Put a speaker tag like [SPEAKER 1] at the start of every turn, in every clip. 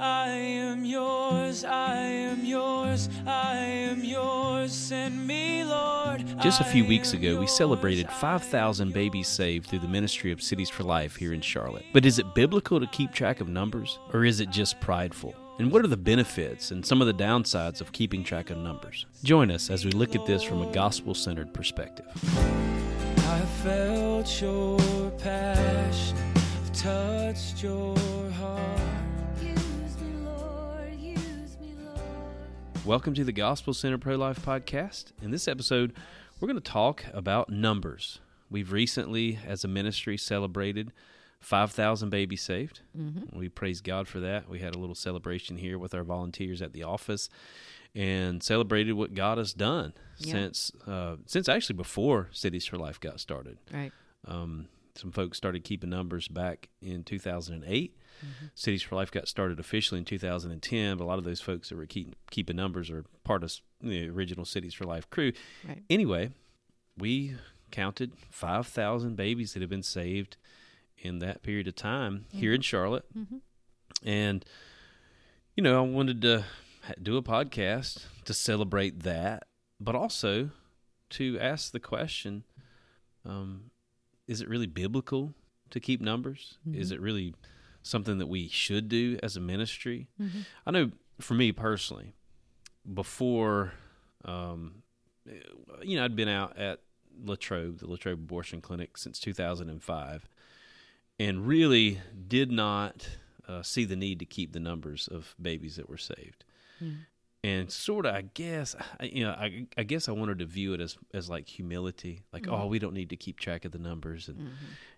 [SPEAKER 1] I am yours, I am yours, I am yours. Send me, Lord.
[SPEAKER 2] Just a few weeks ago, we celebrated 5,000 babies saved through the ministry of Cities for Life here in Charlotte. But is it biblical to keep track of numbers, or is it just prideful? And what are the benefits and some of the downsides of keeping track of numbers? Join us as we look at this from a gospel centered perspective.
[SPEAKER 1] I felt your passion, touched your
[SPEAKER 2] Welcome to the Gospel Center Pro Life Podcast. In this episode, we're going to talk about numbers. We've recently, as a ministry, celebrated 5,000 babies saved. We praise God for that. We had a little celebration here with our volunteers at the office and celebrated what God has done
[SPEAKER 3] Yeah.
[SPEAKER 2] since uh, since actually before Cities for Life got started.
[SPEAKER 3] Right.
[SPEAKER 2] Um, some folks started keeping numbers back in 2008. Mm-hmm. Cities for Life got started officially in 2010, but a lot of those folks that were keep, keeping numbers are part of the original Cities for Life crew.
[SPEAKER 3] Right.
[SPEAKER 2] Anyway, we counted 5,000 babies that have been saved in that period of time here in mm-hmm. Charlotte. Mm-hmm. And, you know, I wanted to do a podcast to celebrate that, but also to ask the question um, is it really biblical to keep numbers? Is it really something that we should do as a ministry? I know for me personally, before, um, you know, I'd been out at Latrobe, the Latrobe Abortion Clinic, since 2005, and really did not uh, see the need to keep the numbers of babies that were saved. And sort of, I guess, I- you know, I, I guess I wanted to view it as as like humility, like, oh, we don't need to keep track of the numbers and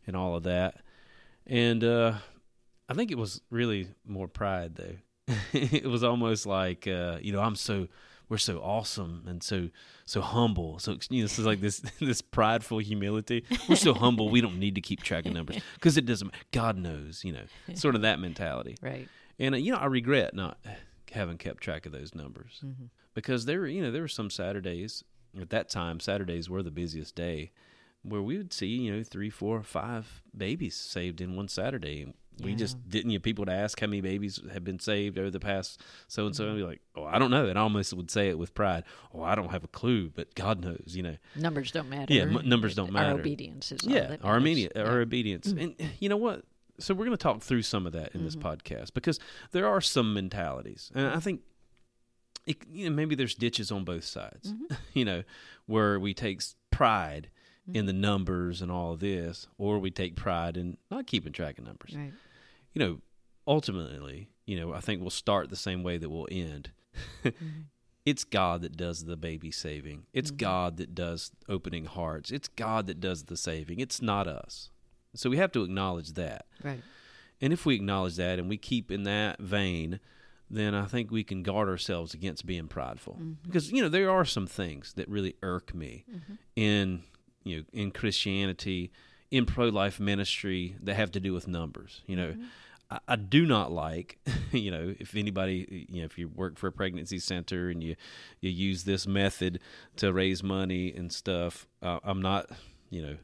[SPEAKER 2] and all of that. And uh, I think it was really more pride, though. it was almost like, uh, you know, I'm so we're so awesome and so so humble. So you know, this is like this this prideful humility. We're so humble, we don't need to keep track of numbers because it doesn't. God knows, you know, sort of that mentality.
[SPEAKER 3] Right.
[SPEAKER 2] And uh, you know, I regret not having kept track of those numbers because there were, you know, there were some Saturdays at that time. Saturdays were the busiest day where we would see, you know, three, four, five babies saved in one Saturday. And we just didn't. You know, people to ask how many babies have been saved over the past so and so, and be like, "Oh, I don't know." And I almost would say it with pride. "Oh, I don't have a clue," but God knows, you know.
[SPEAKER 3] Numbers don't matter.
[SPEAKER 2] Yeah, m- numbers don't
[SPEAKER 3] Our
[SPEAKER 2] matter.
[SPEAKER 3] obedience is
[SPEAKER 2] Yeah,
[SPEAKER 3] that
[SPEAKER 2] our immediate, our
[SPEAKER 3] Yeah.
[SPEAKER 2] obedience, mm. and you know what? So we're going to talk through some of that in this mm-hmm. podcast because there are some mentalities, and I think it, you know maybe there's ditches on both sides. Mm-hmm. you know, where we take s- pride in the numbers and all of this, or we take pride in not keeping track of numbers.
[SPEAKER 3] Right.
[SPEAKER 2] You know, ultimately, you know, I think we'll start the same way that we'll end. Mm-hmm. It's God that does the baby saving. It's mm-hmm. God that does opening hearts. It's God that does the saving. It's not us. So we have to acknowledge that.
[SPEAKER 3] Right.
[SPEAKER 2] And if we acknowledge that and we keep in that vein, then I think we can guard ourselves against being prideful. Because you know there are some things that really irk me in you know in Christianity, in pro life ministry that have to do with numbers. You know, I, I do not like you know if anybody you know if you work for a pregnancy center and you you use this method to raise money and stuff. Uh, I'm not you know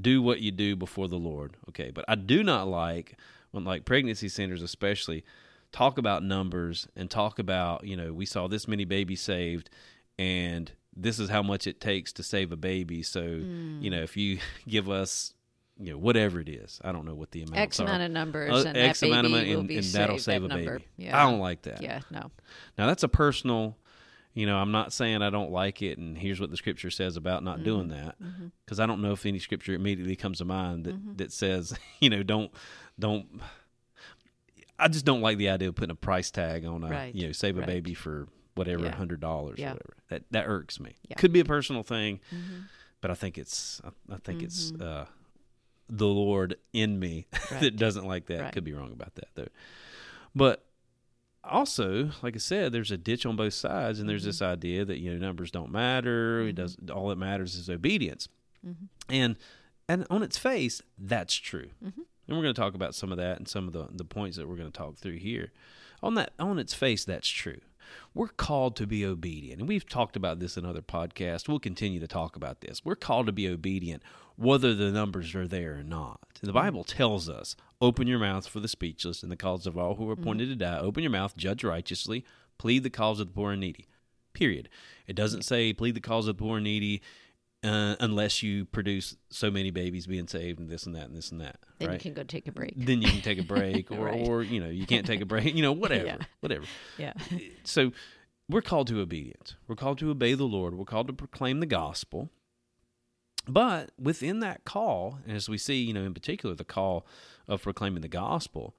[SPEAKER 2] do what you do before the Lord. Okay, but I do not like when like pregnancy centers especially talk about numbers and talk about, you know, we saw this many babies saved and this is how much it takes to save a baby. So, you know, if you give us you know, whatever it is. I don't know what the amount
[SPEAKER 3] X
[SPEAKER 2] are.
[SPEAKER 3] amount of numbers,
[SPEAKER 2] Uh,
[SPEAKER 3] and
[SPEAKER 2] X amount of money, and, and that'll save
[SPEAKER 3] that
[SPEAKER 2] a
[SPEAKER 3] number.
[SPEAKER 2] baby.
[SPEAKER 3] Yeah.
[SPEAKER 2] I don't like that.
[SPEAKER 3] Yeah. No.
[SPEAKER 2] Now that's a personal, you know, I'm not saying I don't like it and here's what the scripture says about not doing
[SPEAKER 3] Mm-hmm.
[SPEAKER 2] that because I don't know if any scripture immediately comes to mind that that says, you know, don't don't I just don't like the idea of putting a price tag on a,
[SPEAKER 3] Right,
[SPEAKER 2] you know, save a
[SPEAKER 3] right.
[SPEAKER 2] baby for whatever,
[SPEAKER 3] Yeah.
[SPEAKER 2] $100 or
[SPEAKER 3] Yeah.
[SPEAKER 2] whatever. That that irks me.
[SPEAKER 3] Yeah.
[SPEAKER 2] Could be a personal thing, mm-hmm. but I think it's I, I think it's mm-hmm. uh the Lord in me that doesn't like that.
[SPEAKER 3] Right.
[SPEAKER 2] Could be wrong about that though. But also, like I said, there's a ditch on both sides, and there's mm-hmm. this idea that you know numbers don't matter. It does all that matters is obedience, and and on its face, that's true. And we're going to talk about some of that and some of the the points that we're going to talk through here. On that, on its face, that's true. We're called to be obedient. And we've talked about this in other podcasts. We'll continue to talk about this. We're called to be obedient whether the numbers are there or not. The Bible tells us, open your mouth for the speechless and the cause of all who are mm-hmm. appointed to die. Open your mouth, judge righteously, plead the cause of the poor and needy. Period. It doesn't say plead the cause of the poor and needy uh, unless you produce so many babies being saved and this and that and this and that.
[SPEAKER 3] Then
[SPEAKER 2] right?
[SPEAKER 3] you can go take a break.
[SPEAKER 2] then you can take a break or,
[SPEAKER 3] Right.
[SPEAKER 2] or you know you can't take a break you know whatever
[SPEAKER 3] Yeah.
[SPEAKER 2] whatever
[SPEAKER 3] Yeah.
[SPEAKER 2] Uh, so we're called to obedience we're called to obey the lord we're called to proclaim the gospel but within that call as we see you know in particular the call of proclaiming the gospel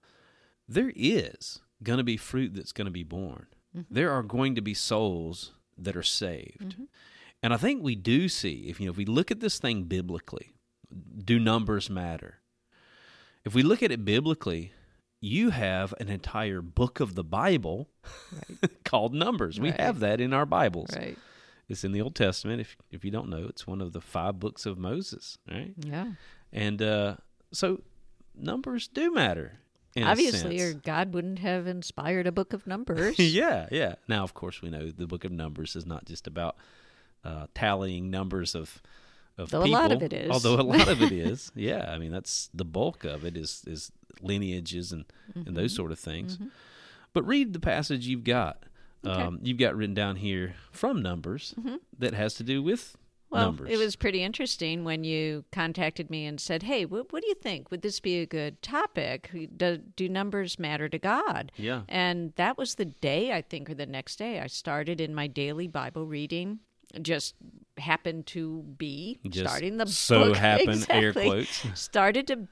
[SPEAKER 2] there is going to be fruit that's going to be born mm-hmm. there are going to be souls that are saved mm-hmm. And i think we do see if you know if we look at this thing biblically do numbers matter if we look at it biblically, you have an entire book of the Bible called Numbers. We have that in our Bibles.
[SPEAKER 3] Right.
[SPEAKER 2] It's in the Old Testament. If if you don't know, it's one of the five books of Moses, right?
[SPEAKER 3] Yeah.
[SPEAKER 2] And uh, so numbers do matter.
[SPEAKER 3] Obviously, or. God wouldn't have inspired a book of numbers.
[SPEAKER 2] yeah, yeah. Now, of course, we know the book of Numbers is not just about uh, tallying numbers of of
[SPEAKER 3] Though a
[SPEAKER 2] people.
[SPEAKER 3] lot of it is.
[SPEAKER 2] Although a lot of it is, yeah. I mean, that's the bulk of it is is lineages and and
[SPEAKER 3] Mm-hmm.
[SPEAKER 2] those sort of things. But read the passage you've got.
[SPEAKER 3] Okay. Mm-hmm.
[SPEAKER 2] Um, you've got written down here from Numbers that has to do with
[SPEAKER 3] Well,
[SPEAKER 2] numbers.
[SPEAKER 3] it was pretty interesting when you contacted me and said, "Hey, what, what do you think? Would this be a good topic? Do, do numbers matter to God?"
[SPEAKER 2] Yeah.
[SPEAKER 3] And that was the day, I think, or the next day, I started in my daily Bible reading. Just happened to be
[SPEAKER 2] Just
[SPEAKER 3] starting the
[SPEAKER 2] so
[SPEAKER 3] book.
[SPEAKER 2] happen, air
[SPEAKER 3] Exactly.
[SPEAKER 2] quotes.
[SPEAKER 3] Started to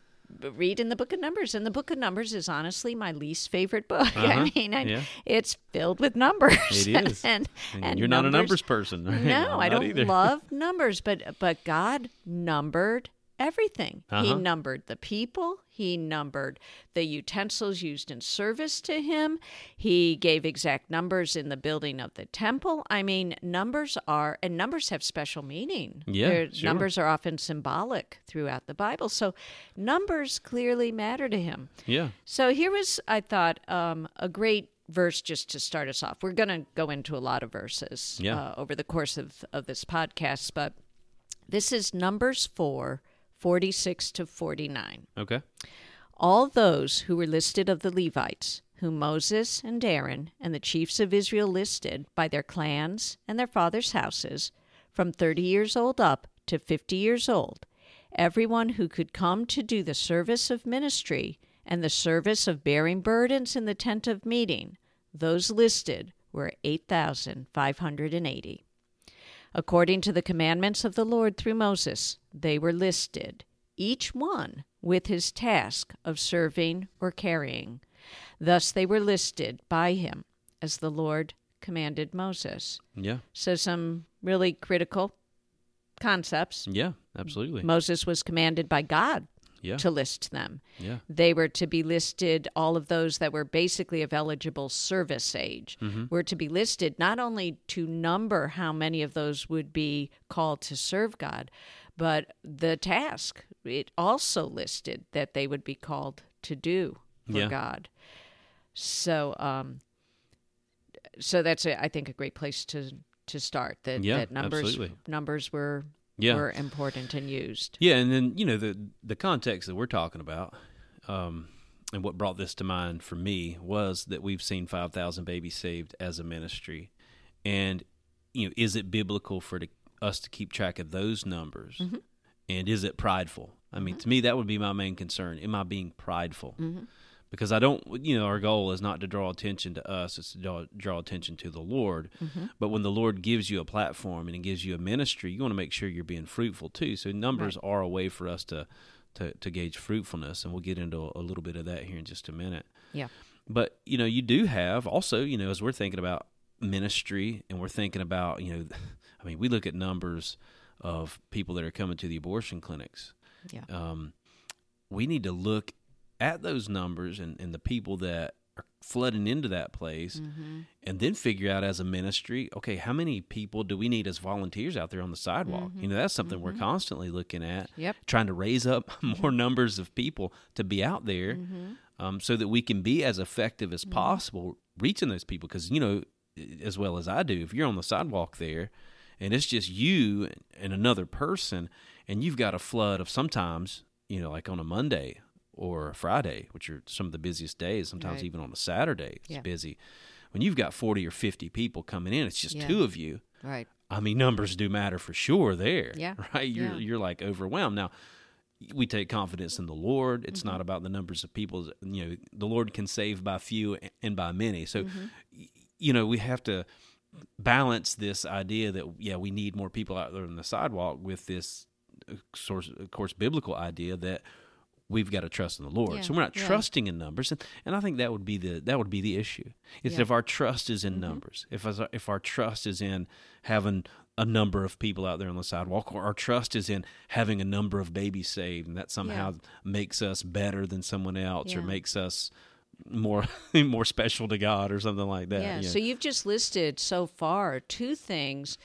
[SPEAKER 3] read in the book of numbers and the book of numbers is honestly my least favorite book
[SPEAKER 2] Uh-huh.
[SPEAKER 3] i mean I,
[SPEAKER 2] Yeah.
[SPEAKER 3] it's filled with numbers
[SPEAKER 2] It
[SPEAKER 3] and, and,
[SPEAKER 2] And
[SPEAKER 3] and
[SPEAKER 2] you're not a
[SPEAKER 3] numbers-
[SPEAKER 2] numbers person. right?
[SPEAKER 3] no,
[SPEAKER 2] I'm
[SPEAKER 3] I don't
[SPEAKER 2] either.
[SPEAKER 3] love numbers, but but God numbered everything. He
[SPEAKER 2] Uh-huh.
[SPEAKER 3] numbered the people, he numbered the utensils used in service to him. He gave exact numbers in the building of the temple. I mean, numbers are and numbers have special meaning.
[SPEAKER 2] Yeah, sure.
[SPEAKER 3] Numbers are often symbolic throughout the Bible. So numbers clearly matter to him.
[SPEAKER 2] Yeah.
[SPEAKER 3] So here was, I thought, um, a great verse just to start us off. We're going to go into a lot of verses
[SPEAKER 2] Yeah.
[SPEAKER 3] uh, over the course of, of this podcast, but this is Numbers 4 46 to 49.
[SPEAKER 2] Okay.
[SPEAKER 3] All those who were listed of the Levites, whom Moses and Aaron and the chiefs of Israel listed by their clans and their fathers' houses, from thirty years old up to fifty years old, everyone who could come to do the service of ministry and the service of bearing burdens in the tent of meeting, those listed were 8,580. According to the commandments of the Lord through Moses, they were listed, each one with his task of serving or carrying. Thus they were listed by him as the Lord commanded Moses.
[SPEAKER 2] Yeah.
[SPEAKER 3] So, some really critical concepts.
[SPEAKER 2] Yeah. Absolutely.
[SPEAKER 3] Moses was commanded by God
[SPEAKER 2] Yeah.
[SPEAKER 3] to list them.
[SPEAKER 2] Yeah.
[SPEAKER 3] They were to be listed, all of those that were basically of eligible service age
[SPEAKER 2] Mm-hmm.
[SPEAKER 3] were to be listed, not only to number how many of those would be called to serve God, but the task. It also listed that they would be called to do for
[SPEAKER 2] Yeah.
[SPEAKER 3] God. So, um, so that's a, I think a great place to to start. That,
[SPEAKER 2] Yeah,
[SPEAKER 3] that numbers
[SPEAKER 2] absolutely.
[SPEAKER 3] numbers were
[SPEAKER 2] Yeah.
[SPEAKER 3] were important and used.
[SPEAKER 2] Yeah, and then you know the the context that we're talking about, um, and what brought this to mind for me was that we've seen five thousand babies saved as a ministry, and you know, is it biblical for to, us to keep track of those numbers, mm-hmm. and is it prideful? I mean, mm-hmm. to me, that would be my main concern. Am I being prideful? Mm-hmm. Because I don't, you know, our goal is not to draw attention to us; it's to draw, draw attention to the Lord. But when the Lord gives you a platform and He gives you a ministry, you want to make sure you're being fruitful too. So numbers are a way for us to, to to gauge fruitfulness, and we'll get into a little bit of that here in just a minute.
[SPEAKER 3] Yeah.
[SPEAKER 2] But you know, you do have also, you know, as we're thinking about ministry and we're thinking about, you know, I mean, we look at numbers of people that are coming to the abortion clinics.
[SPEAKER 3] Yeah.
[SPEAKER 2] Um, we need to look at those numbers and, and the people that are flooding into that place
[SPEAKER 3] Mm-hmm.
[SPEAKER 2] and then figure out as a ministry, okay, how many people do we need as volunteers out there on the sidewalk? You know, that's something we're constantly looking at
[SPEAKER 3] Yep.
[SPEAKER 2] trying to raise up more numbers of people to be out there um, so that we can be as effective as possible reaching those people because you know as well as I do. If you're on the sidewalk there, and it's just you and another person, and you've got a flood of sometimes, you know, like on a Monday or a Friday, which are some of the busiest days. Sometimes
[SPEAKER 3] Right.
[SPEAKER 2] even on a Saturday, it's
[SPEAKER 3] Yeah.
[SPEAKER 2] busy. When you've got forty or fifty people coming in, it's just
[SPEAKER 3] Yeah.
[SPEAKER 2] two of you.
[SPEAKER 3] Right.
[SPEAKER 2] I mean, numbers do matter for sure there.
[SPEAKER 3] Yeah.
[SPEAKER 2] Right? You're
[SPEAKER 3] Yeah.
[SPEAKER 2] you're like overwhelmed. Now, we take confidence in the Lord. It's
[SPEAKER 3] Mm-hmm.
[SPEAKER 2] not about the numbers of people. You know, the Lord can save by few and by many. So,
[SPEAKER 3] Mm-hmm.
[SPEAKER 2] you know, we have to balance this idea that yeah, we need more people out there on the sidewalk with this uh, source, of course, biblical idea that we've got to trust in the Lord.
[SPEAKER 3] Yeah,
[SPEAKER 2] So we're not
[SPEAKER 3] yeah.
[SPEAKER 2] trusting in numbers, and, and I think that would be the that would be the issue. Is
[SPEAKER 3] Yeah. Mm-hmm.
[SPEAKER 2] if our trust is in numbers, if us- if our trust is in having a number of people out there on the sidewalk, or our trust is in having a number of babies saved, and that somehow makes us better than someone else, or makes us more more special to God, or something like that.
[SPEAKER 3] Yeah.
[SPEAKER 2] Yeah.
[SPEAKER 3] So you've just listed so far two things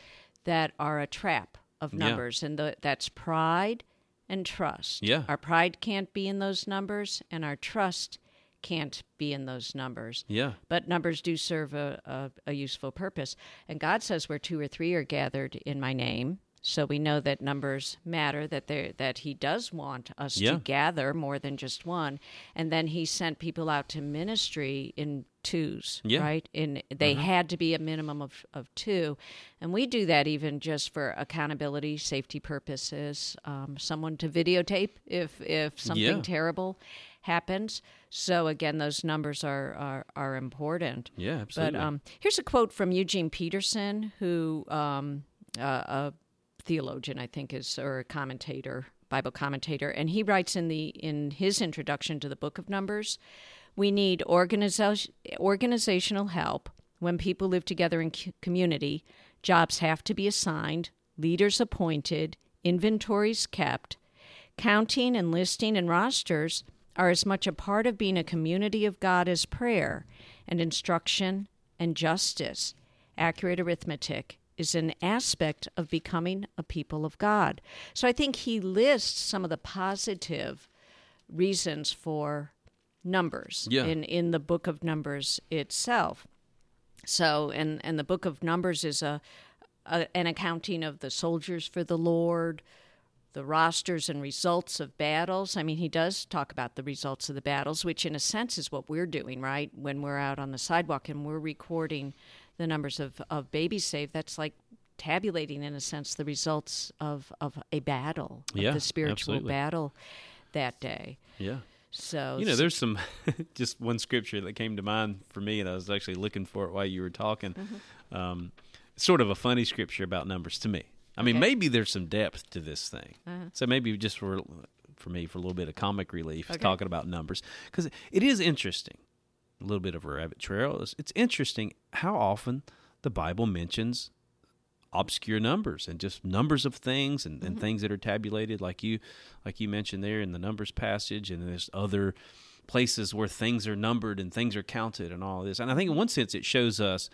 [SPEAKER 3] that are a trap of
[SPEAKER 2] Yeah.
[SPEAKER 3] numbers, and the, that's pride and trust.
[SPEAKER 2] Yeah.
[SPEAKER 3] Our pride can't be in those numbers, and our trust can't be in those numbers.
[SPEAKER 2] yeah.
[SPEAKER 3] But numbers do serve a, a, a useful purpose. And God says where two or three are gathered in my name. So we know that numbers matter, that they that he does want us
[SPEAKER 2] Yeah.
[SPEAKER 3] to gather more than just one. And then he sent people out to ministry in twos,
[SPEAKER 2] Yeah. Uh-huh.
[SPEAKER 3] right? In they had to be a minimum of, of two. And we do that even just for accountability, safety purposes, um, someone to videotape if if something
[SPEAKER 2] Yeah.
[SPEAKER 3] terrible happens. So again, those numbers are are, are important.
[SPEAKER 2] Yeah, absolutely.
[SPEAKER 3] But um, here's a quote from Eugene Peterson, who um, uh, a theologian, I think, is or a commentator, Bible commentator, and he writes in the in his introduction to the Book of Numbers, we need organiza- organizational help when people live together in c- community. Jobs have to be assigned, leaders appointed, inventories kept. Counting and listing and rosters are as much a part of being a community of God as prayer and instruction and justice. Accurate arithmetic is an aspect of becoming a people of God. So I think he lists some of the positive reasons for numbers
[SPEAKER 2] Yeah.
[SPEAKER 3] in, in the book of Numbers itself. So, and, and the book of Numbers is a, a an accounting of the soldiers for the Lord, the rosters and results of battles. I mean, he does talk about the results of the battles, which in a sense is what we're doing, right? When we're out on the sidewalk and we're recording the numbers of, of babies saved, that's like tabulating, in a sense, the results of, of a battle, of
[SPEAKER 2] Yeah,
[SPEAKER 3] the spiritual
[SPEAKER 2] absolutely.
[SPEAKER 3] battle that day.
[SPEAKER 2] yeah.
[SPEAKER 3] So,
[SPEAKER 2] You know, there's some just one scripture that came to mind for me, and I was actually looking for it while you were talking. Um, sort of a funny scripture about numbers to me. I mean,
[SPEAKER 3] Okay.
[SPEAKER 2] maybe there's some depth to this thing. So maybe just for for me, for a little bit of comic relief,
[SPEAKER 3] Okay.
[SPEAKER 2] talking about numbers because it is interesting. A little bit of a rabbit trail. It's, it's interesting how often the Bible mentions obscure numbers and just numbers of things and, and mm-hmm. things that are tabulated like you like you mentioned there in the numbers passage and there's other places where things are numbered and things are counted and all this and i think in one sense it shows us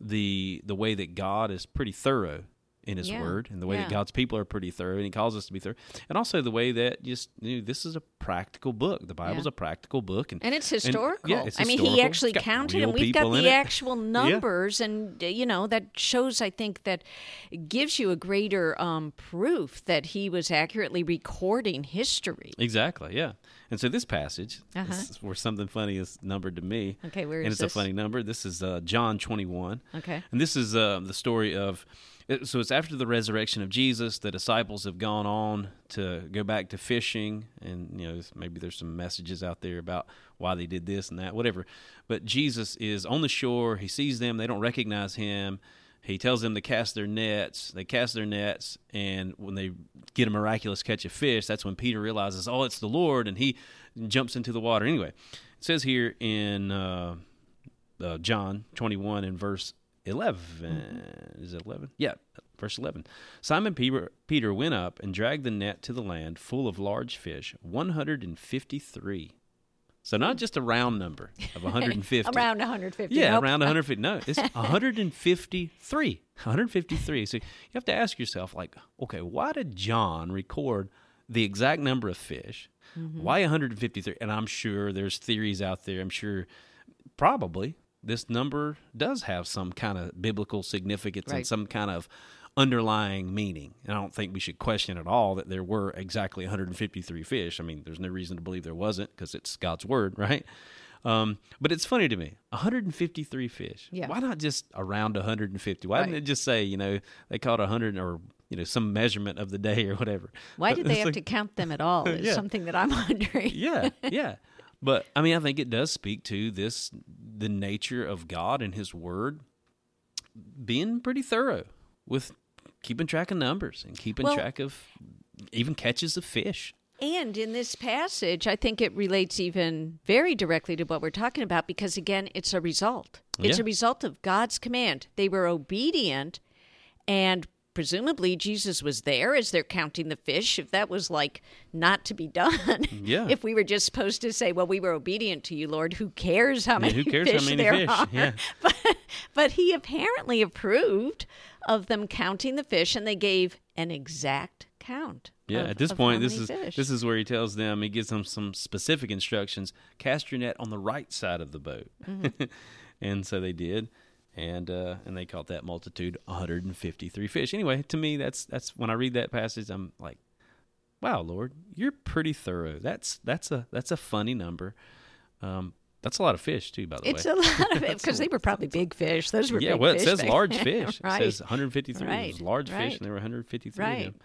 [SPEAKER 2] the the way that god is pretty thorough in his
[SPEAKER 3] Yeah,
[SPEAKER 2] word and the way
[SPEAKER 3] yeah.
[SPEAKER 2] that god's people are pretty thorough and he calls us to be thorough and also the way that just you know, this is a practical book the bible's
[SPEAKER 3] Yeah.
[SPEAKER 2] a practical book and
[SPEAKER 3] And it's
[SPEAKER 2] and-
[SPEAKER 3] historical.
[SPEAKER 2] yeah, it's
[SPEAKER 3] I mean, he actually counted, and we've got the actual numbers, and uh, you know that shows. I think that gives you a greater um, proof that he was accurately recording history.
[SPEAKER 2] Exactly, yeah. And so this passage,
[SPEAKER 3] Uh-huh.
[SPEAKER 2] this is where something funny is numbered to me.
[SPEAKER 3] Okay, where
[SPEAKER 2] and it's
[SPEAKER 3] this?
[SPEAKER 2] a funny number. This is uh, John 21.
[SPEAKER 3] Okay.
[SPEAKER 2] And this is uh, the story of. So it's after the resurrection of Jesus. The disciples have gone on to go back to fishing, and you know maybe there's some messages out there about why they did this and that, whatever. But Jesus is on the shore. He sees them. They don't recognize him. He tells them to cast their nets. They cast their nets, and when they get a miraculous catch of fish, that's when Peter realizes, oh, it's the Lord, and he jumps into the water. Anyway, it says here in uh, uh, John 21 and verse 11. Is it 11? Yeah, verse 11. Simon Peter, Peter went up and dragged the net to the land full of large fish, 153. So not just a round number of 150.
[SPEAKER 3] Around 150.
[SPEAKER 2] Yeah,
[SPEAKER 3] Nope.
[SPEAKER 2] around 150. No, it's 153. 153. So you have to ask yourself, like, okay, why did John record the exact number of fish?
[SPEAKER 3] Mm-hmm.
[SPEAKER 2] Why 153? And I'm sure there's theories out there. I'm sure, probably, this number does have some kind of biblical significance and some kind of underlying meaning. And I don't think we should question at all that there were exactly 153 fish. I mean, there's no reason to believe there wasn't because it's God's word, right? Um, but it's funny to me, 153 fish.
[SPEAKER 3] Yeah.
[SPEAKER 2] Why not just around 150? Why didn't
[SPEAKER 3] Right.
[SPEAKER 2] it just say, you know, they caught 100 or you know some measurement of the day or whatever?
[SPEAKER 3] Why did they have
[SPEAKER 2] like-
[SPEAKER 3] to count them at all? Is
[SPEAKER 2] Yeah.
[SPEAKER 3] something that I'm wondering.
[SPEAKER 2] yeah, yeah. But I mean, I think it does speak to this the nature of God and His Word being pretty thorough with keeping track of numbers and keeping
[SPEAKER 3] Well-
[SPEAKER 2] track of even catches of fish.
[SPEAKER 3] And in this passage, I think it relates even very directly to what we're talking about because, again, it's a result. It's
[SPEAKER 2] Yeah.
[SPEAKER 3] a result of God's command. They were obedient, and presumably Jesus was there as they're counting the fish. If that was like not to be done,
[SPEAKER 2] Yeah.
[SPEAKER 3] if we were just supposed to say, "Well, we were obedient to you, Lord," who cares how
[SPEAKER 2] Yeah,
[SPEAKER 3] many
[SPEAKER 2] who cares
[SPEAKER 3] fish
[SPEAKER 2] how many
[SPEAKER 3] there
[SPEAKER 2] fish?
[SPEAKER 3] are?
[SPEAKER 2] Yeah.
[SPEAKER 3] But, but he apparently approved of them counting the fish, and they gave an exact count.
[SPEAKER 2] Yeah,
[SPEAKER 3] of-
[SPEAKER 2] at this point, this is
[SPEAKER 3] fish.
[SPEAKER 2] this is where he tells them he gives them some specific instructions: cast your net on the right side of the boat,
[SPEAKER 3] Mm-hmm.
[SPEAKER 2] and so they did, and uh, and they caught that multitude, 153 fish. Anyway, to me, that's that's when I read that passage, I'm like, wow, Lord, you're pretty thorough. That's that's a that's a funny number. Um, that's a lot of fish too, by the
[SPEAKER 3] It's
[SPEAKER 2] way.
[SPEAKER 3] It's a lot of it because they were probably big fish. Those were
[SPEAKER 2] yeah, well, it says large fish.
[SPEAKER 3] right.
[SPEAKER 2] It says 153. It was
[SPEAKER 3] Right,
[SPEAKER 2] large fish, and there were 153
[SPEAKER 3] Right.
[SPEAKER 2] of them.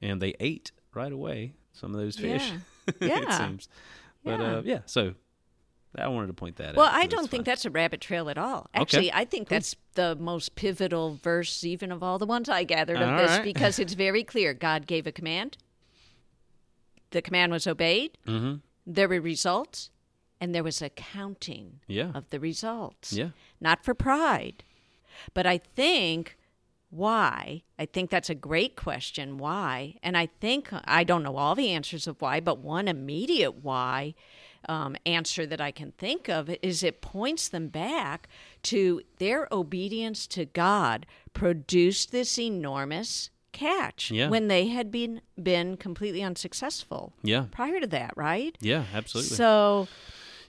[SPEAKER 2] And they ate right away some of those fish.
[SPEAKER 3] Yeah.
[SPEAKER 2] it seems. But
[SPEAKER 3] Yeah.
[SPEAKER 2] uh, yeah, so I wanted to point that out.
[SPEAKER 3] well, I don't think
[SPEAKER 2] fine.
[SPEAKER 3] that's a rabbit trail at all.
[SPEAKER 2] Okay.
[SPEAKER 3] Actually, I think that's the most pivotal verse, even of all the ones I gathered of
[SPEAKER 2] All
[SPEAKER 3] this,
[SPEAKER 2] right.
[SPEAKER 3] because it's very clear. God gave a command. The command was obeyed.
[SPEAKER 2] Mm-hmm.
[SPEAKER 3] There were results, and there was a counting
[SPEAKER 2] Yeah.
[SPEAKER 3] of the results.
[SPEAKER 2] Yeah.
[SPEAKER 3] not for pride. But I think why, I think that's a great question. Why? And I think, I don't know all the answers of why, but one immediate why um, answer that I can think of is it points them back to their obedience to God produced this enormous catch
[SPEAKER 2] Yeah.
[SPEAKER 3] when they had been been completely unsuccessful
[SPEAKER 2] Yeah.
[SPEAKER 3] prior to that, right?
[SPEAKER 2] Yeah, absolutely.
[SPEAKER 3] So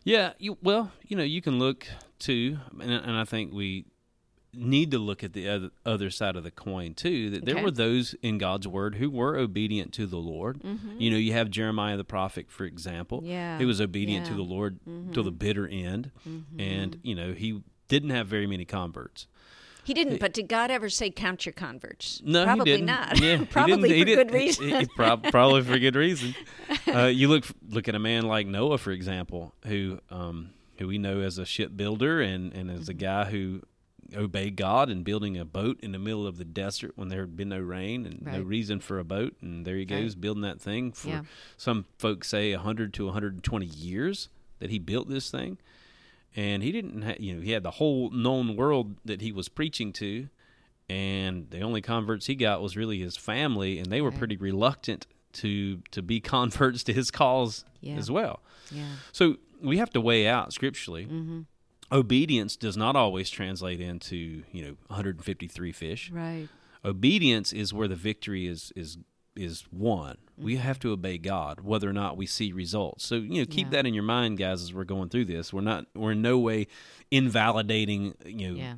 [SPEAKER 2] Yeah, you, well, you know, you can look too, and, and I think we need to look at the other, side of the coin too. That there were those in God's word who were obedient to the Lord. You know, you have Jeremiah the prophet, for example.
[SPEAKER 3] Mm-hmm. Yeah,
[SPEAKER 2] he was obedient to
[SPEAKER 3] yeah. Mm-hmm.
[SPEAKER 2] the Lord till the bitter end, and you know he didn't have very many converts.
[SPEAKER 3] He didn't, but did God ever say count your converts?
[SPEAKER 2] No,
[SPEAKER 3] probably not.
[SPEAKER 2] Yeah,
[SPEAKER 3] probably for good reason.
[SPEAKER 2] he- he prob- probably for good reason. Uh, you look look at a man like Noah, for example, who um, who we know as a shipbuilder and and as a
[SPEAKER 3] Mm-hmm.
[SPEAKER 2] guy who obeyed God and building a boat in the middle of the desert when there had been no rain and no reason for a boat, and there he goes building that thing for
[SPEAKER 3] Yeah.
[SPEAKER 2] some folks say 100 to 120 years that he built this thing and he didn't ha- you know he had the whole known world that he was preaching to and the only converts he got was really his family and they were pretty reluctant to to be converts to his cause
[SPEAKER 3] Yeah.
[SPEAKER 2] as well
[SPEAKER 3] yeah.
[SPEAKER 2] so we have to weigh out scripturally
[SPEAKER 3] Mm-hmm.
[SPEAKER 2] Obedience does not always translate into you know 153 fish
[SPEAKER 3] Right.
[SPEAKER 2] obedience is where the victory is is is won. We
[SPEAKER 3] Mm-hmm.
[SPEAKER 2] have to obey God, whether or not we see results. So you know, keep
[SPEAKER 3] Yeah.
[SPEAKER 2] that in your mind, guys, as we're going through this. We're not we're in no way invalidating you know
[SPEAKER 3] Yeah.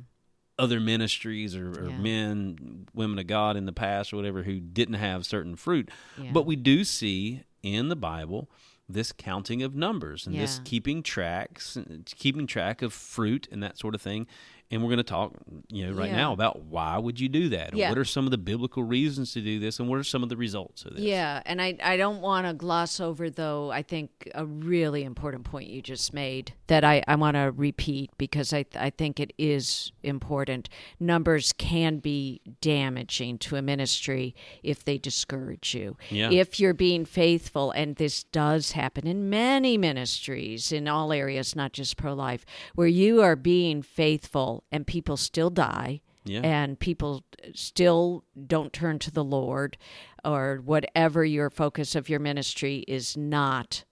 [SPEAKER 2] other ministries or, or
[SPEAKER 3] Yeah.
[SPEAKER 2] men, women of God in the past or whatever who didn't have certain fruit. But we do see in the Bible this counting of numbers and this keeping tracks, keeping track of fruit and that sort of thing. And we're going to talk, you know, right
[SPEAKER 3] Yeah.
[SPEAKER 2] now about why would you do that?
[SPEAKER 3] Yeah.
[SPEAKER 2] What are some of the biblical reasons to do this? And what are some of the results of this?
[SPEAKER 3] Yeah, and I, I don't want to gloss over, though, I think a really important point you just made that I, I want to repeat because I, I think it is important. Numbers can be damaging to a ministry if they discourage you.
[SPEAKER 2] Yeah.
[SPEAKER 3] If you're being faithful, and this does happen in many ministries in all areas, not just pro life, where you are being faithful and people still die
[SPEAKER 2] Yeah.
[SPEAKER 3] and people still don't turn to the Lord or whatever your focus of your ministry is not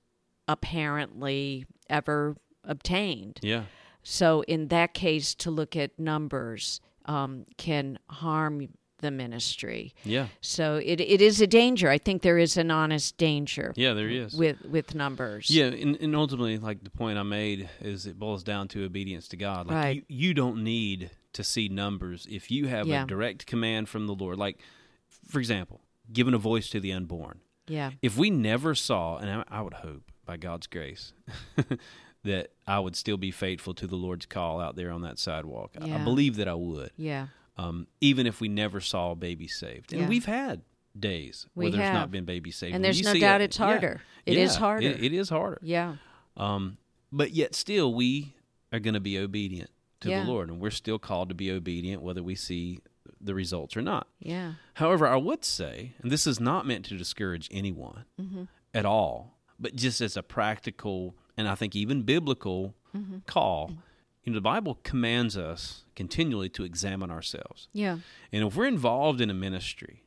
[SPEAKER 3] apparently ever obtained.
[SPEAKER 2] Yeah.
[SPEAKER 3] So, in that case, to look at numbers um, can harm the ministry.
[SPEAKER 2] Yeah.
[SPEAKER 3] So it it is a danger. I think there is an honest danger
[SPEAKER 2] Yeah, there is.
[SPEAKER 3] with with numbers.
[SPEAKER 2] Yeah, and, and ultimately, like the point I made is it boils down to obedience to God. Like
[SPEAKER 3] Right.
[SPEAKER 2] you, you don't need to see numbers if you have
[SPEAKER 3] Yeah.
[SPEAKER 2] a direct command from the Lord. Like, for example, giving a voice to the unborn.
[SPEAKER 3] Yeah.
[SPEAKER 2] If we never saw, and I, I would hope by God's grace that I would still be faithful to the Lord's call out there on that sidewalk. I- I believe that I would,
[SPEAKER 3] Yeah.
[SPEAKER 2] Um, even if we never saw a baby saved. And
[SPEAKER 3] Yeah.
[SPEAKER 2] we've had days
[SPEAKER 3] We
[SPEAKER 2] where there's
[SPEAKER 3] have.
[SPEAKER 2] not been baby saved.
[SPEAKER 3] And
[SPEAKER 2] When
[SPEAKER 3] there's no doubt
[SPEAKER 2] a-
[SPEAKER 3] it's
[SPEAKER 2] yeah,
[SPEAKER 3] harder. It is
[SPEAKER 2] yeah,
[SPEAKER 3] harder.
[SPEAKER 2] it- it is harder.
[SPEAKER 3] Yeah.
[SPEAKER 2] Um, but yet still, we are going to be obedient to
[SPEAKER 3] Yeah.
[SPEAKER 2] the Lord, and we're still called to be obedient, whether we see the results or not.
[SPEAKER 3] Yeah.
[SPEAKER 2] However, I would say, and this is not meant to discourage anyone
[SPEAKER 3] Mm-hmm.
[SPEAKER 2] at all, but just as a practical and I think even biblical
[SPEAKER 3] Mm-hmm.
[SPEAKER 2] call, you know, the Bible commands us continually to examine ourselves.
[SPEAKER 3] Yeah.
[SPEAKER 2] And if we're involved in a ministry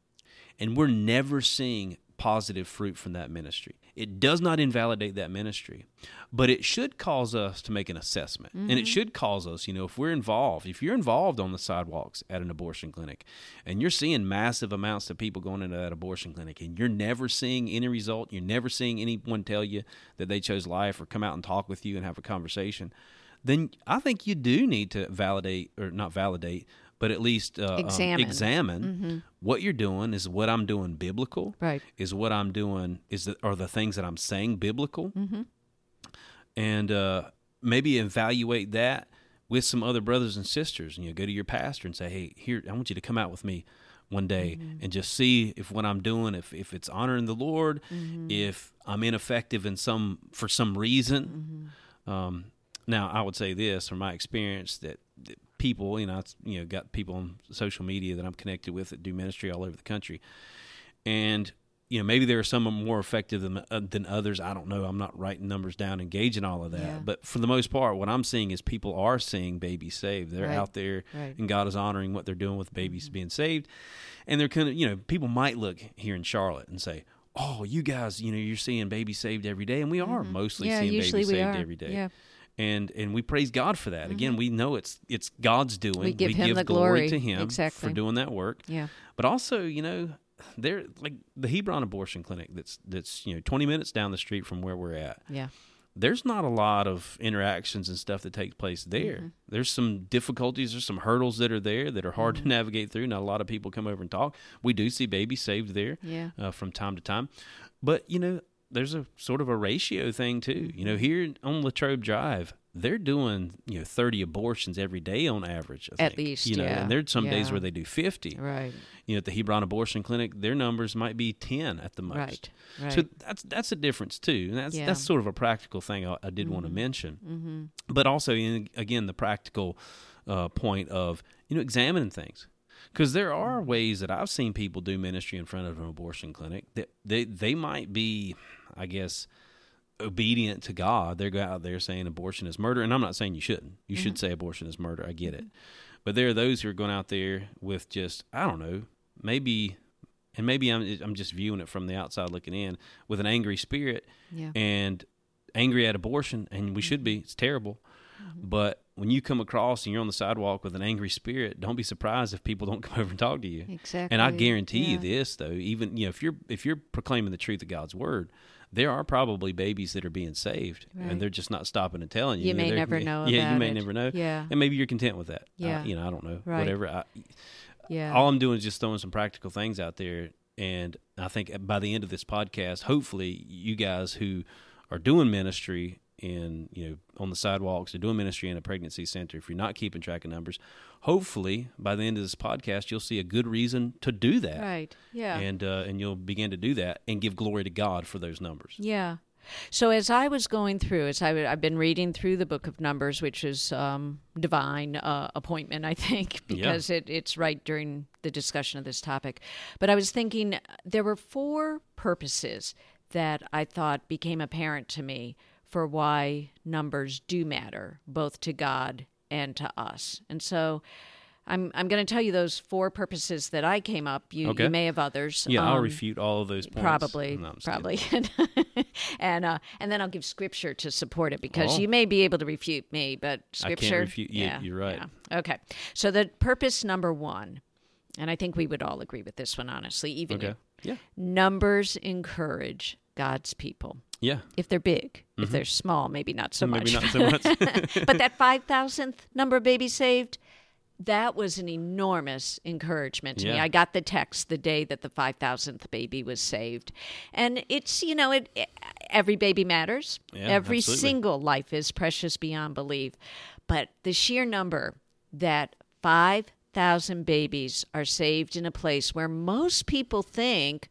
[SPEAKER 2] and we're never seeing positive fruit from that ministry, it does not invalidate that ministry, but it should cause us to make an assessment. And it mm-hmm. should cause us, you know, if we're involved, if you're involved on the sidewalks at an abortion clinic and you're seeing massive amounts of people going into that abortion clinic and you're never seeing any result, you're never seeing anyone tell you that they chose life or come out and talk with you and have a conversation, then I think you do need to validate or not validate, but at least uh, um,
[SPEAKER 3] Examine.
[SPEAKER 2] examine what you're doing. Is what I'm doing biblical?
[SPEAKER 3] Right.
[SPEAKER 2] Is what I'm doing is the, are the things that I'm saying biblical? Mm-hmm. And uh, maybe evaluate that with some other brothers and sisters. And you know, go to your pastor and say, "Hey, here, I want you to come out with me." One day and just see if what I'm doing, if, if it's honoring the Lord, if I'm ineffective in some for some reason, um, now, I would say this from my experience that, that people, you know, it's, you know, got people on social media that I'm connected with that do ministry all over the country, and you know, maybe there are some more effective than uh, than others. I don't know. I'm not writing numbers down, engaging all of that.
[SPEAKER 3] Yeah.
[SPEAKER 2] But for the most part, what I'm seeing is people are seeing babies saved. They're
[SPEAKER 3] Right.
[SPEAKER 2] out there,
[SPEAKER 3] Right. Mm-hmm.
[SPEAKER 2] and God is honoring what they're doing with babies being saved. And they're kind of, you know, people might look here in Charlotte and say, "Oh, you guys, you know, you're seeing babies saved every day," and we are mostly
[SPEAKER 3] Mm-hmm. Yeah,
[SPEAKER 2] seeing babies saved
[SPEAKER 3] are.
[SPEAKER 2] every day
[SPEAKER 3] Yeah.
[SPEAKER 2] And and we praise God for that. Again, we know it's it's God's doing.
[SPEAKER 3] We give Him the glory.
[SPEAKER 2] to Him
[SPEAKER 3] Exactly.
[SPEAKER 2] for doing that work.
[SPEAKER 3] Yeah.
[SPEAKER 2] But also, you know, there like the Hebron abortion clinic that's that's you know 20 minutes down the street from where we're at.
[SPEAKER 3] Yeah.
[SPEAKER 2] There's not a lot of interactions and stuff that takes place there.
[SPEAKER 3] Mm-hmm.
[SPEAKER 2] There's some difficulties, there's some hurdles that are there that are hard
[SPEAKER 3] Mm-hmm.
[SPEAKER 2] to navigate through. Not a lot of people come over and talk. We do see babies saved there
[SPEAKER 3] Yeah.
[SPEAKER 2] uh, from time to time. But you know, there's a sort of a ratio thing too. You know, here on Latrobe Drive, they're doing you know 30 abortions every day on average. I
[SPEAKER 3] At
[SPEAKER 2] think.
[SPEAKER 3] least,
[SPEAKER 2] you know,
[SPEAKER 3] yeah.
[SPEAKER 2] and there's some days where they do 50.
[SPEAKER 3] Right.
[SPEAKER 2] You know, at the Hebron Abortion Clinic, their numbers might be 10 at the most.
[SPEAKER 3] Right. Right.
[SPEAKER 2] So that's that's a difference too, and that's
[SPEAKER 3] Yeah.
[SPEAKER 2] that's sort of a practical thing I, I did want to mention. Mm-hmm. But also, in, again, the practical uh, point of you know examining things, because there are ways that I've seen people do ministry in front of an abortion clinic that they they might be, I guess, obedient to God. They're out there saying abortion is murder, and I'm not saying you shouldn't. You should mm-hmm. say abortion is murder. I get mm-hmm. it, but there are those who are going out there with just I don't know, maybe, and maybe I'm I'm just viewing it from the outside looking in with an angry spirit
[SPEAKER 3] Yeah.
[SPEAKER 2] and angry at abortion, and we should be. Mm-hmm. It's terrible, but when you come across and you're on the sidewalk with an angry spirit, don't be surprised if people don't come over and talk to you.
[SPEAKER 3] Exactly.
[SPEAKER 2] And I guarantee you this though, even you know, if you're if you're proclaiming the truth of God's word, there are probably babies that are being saved,
[SPEAKER 3] Right.
[SPEAKER 2] and they're just not stopping and telling you.
[SPEAKER 3] You
[SPEAKER 2] know,
[SPEAKER 3] may never know
[SPEAKER 2] Yeah, you may
[SPEAKER 3] it.
[SPEAKER 2] never know.
[SPEAKER 3] Yeah.
[SPEAKER 2] and maybe you're content with that.
[SPEAKER 3] Yeah.
[SPEAKER 2] Uh, you know, I don't know.
[SPEAKER 3] Right.
[SPEAKER 2] Whatever. I,
[SPEAKER 3] Yeah.
[SPEAKER 2] all I'm doing is just throwing some practical things out there, and I think by the end of this podcast, hopefully, you guys who are doing ministry in you know on the sidewalks or doing ministry in a pregnancy center, if you're not keeping track of numbers, hopefully by the end of this podcast, you'll see a good reason to do that,
[SPEAKER 3] right. Yeah.
[SPEAKER 2] and uh, and you'll begin to do that and give glory to God for those numbers.
[SPEAKER 3] Yeah. So as I was going through, as I, have been reading through the Book of Numbers, which is um, divine uh, appointment, I think, because it, it's right during the discussion of this topic. But I was thinking there were four purposes that I thought became apparent to me for why numbers do matter, both to God and to us. And so I'm I'm going to tell you those four purposes that I came up. You,
[SPEAKER 2] Okay.
[SPEAKER 3] you may have others.
[SPEAKER 2] Yeah, I'll
[SPEAKER 3] Um,
[SPEAKER 2] refute all of those points.
[SPEAKER 3] Probably,
[SPEAKER 2] No, I'm just kidding.
[SPEAKER 3] probably, and uh, and then I'll give scripture to support it because
[SPEAKER 2] Oh.
[SPEAKER 3] you may be able to refute me, but scripture.
[SPEAKER 2] refute you. You're right.
[SPEAKER 3] yeah. Okay, so the purpose number one and I think we would all agree with this one, honestly, even
[SPEAKER 2] Okay.
[SPEAKER 3] you.
[SPEAKER 2] Yeah.
[SPEAKER 3] Numbers encourage God's people.
[SPEAKER 2] Yeah.
[SPEAKER 3] If they're big, if they're small, maybe not so
[SPEAKER 2] Mm-hmm. Maybe
[SPEAKER 3] much.
[SPEAKER 2] not so much.
[SPEAKER 3] but that 5,000th number of babies saved, that was an enormous encouragement to me. I got the text the day that the 5,000th baby was saved. And it's, you know, it, every baby matters.
[SPEAKER 2] Yeah,
[SPEAKER 3] every
[SPEAKER 2] absolutely.
[SPEAKER 3] single life is precious beyond belief. But the sheer number that 5,000 babies are saved in a place where most people think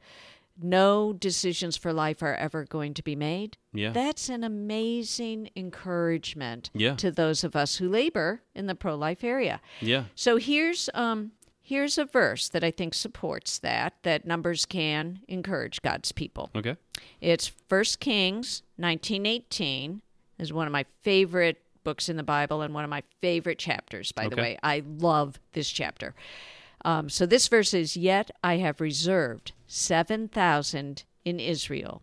[SPEAKER 3] no decisions for life are ever going to be made.
[SPEAKER 2] Yeah.
[SPEAKER 3] That's an amazing encouragement
[SPEAKER 2] Yeah.
[SPEAKER 3] to those of us who labor in the pro life area.
[SPEAKER 2] Yeah.
[SPEAKER 3] So here's um here's a verse that I think supports that that numbers can encourage God's people.
[SPEAKER 2] Okay.
[SPEAKER 3] It's First Kings 1918 is one of my favorite books in the Bible and one of my favorite chapters by the way. I love this chapter. Um, so this verse is yet I have reserved 7,000 in Israel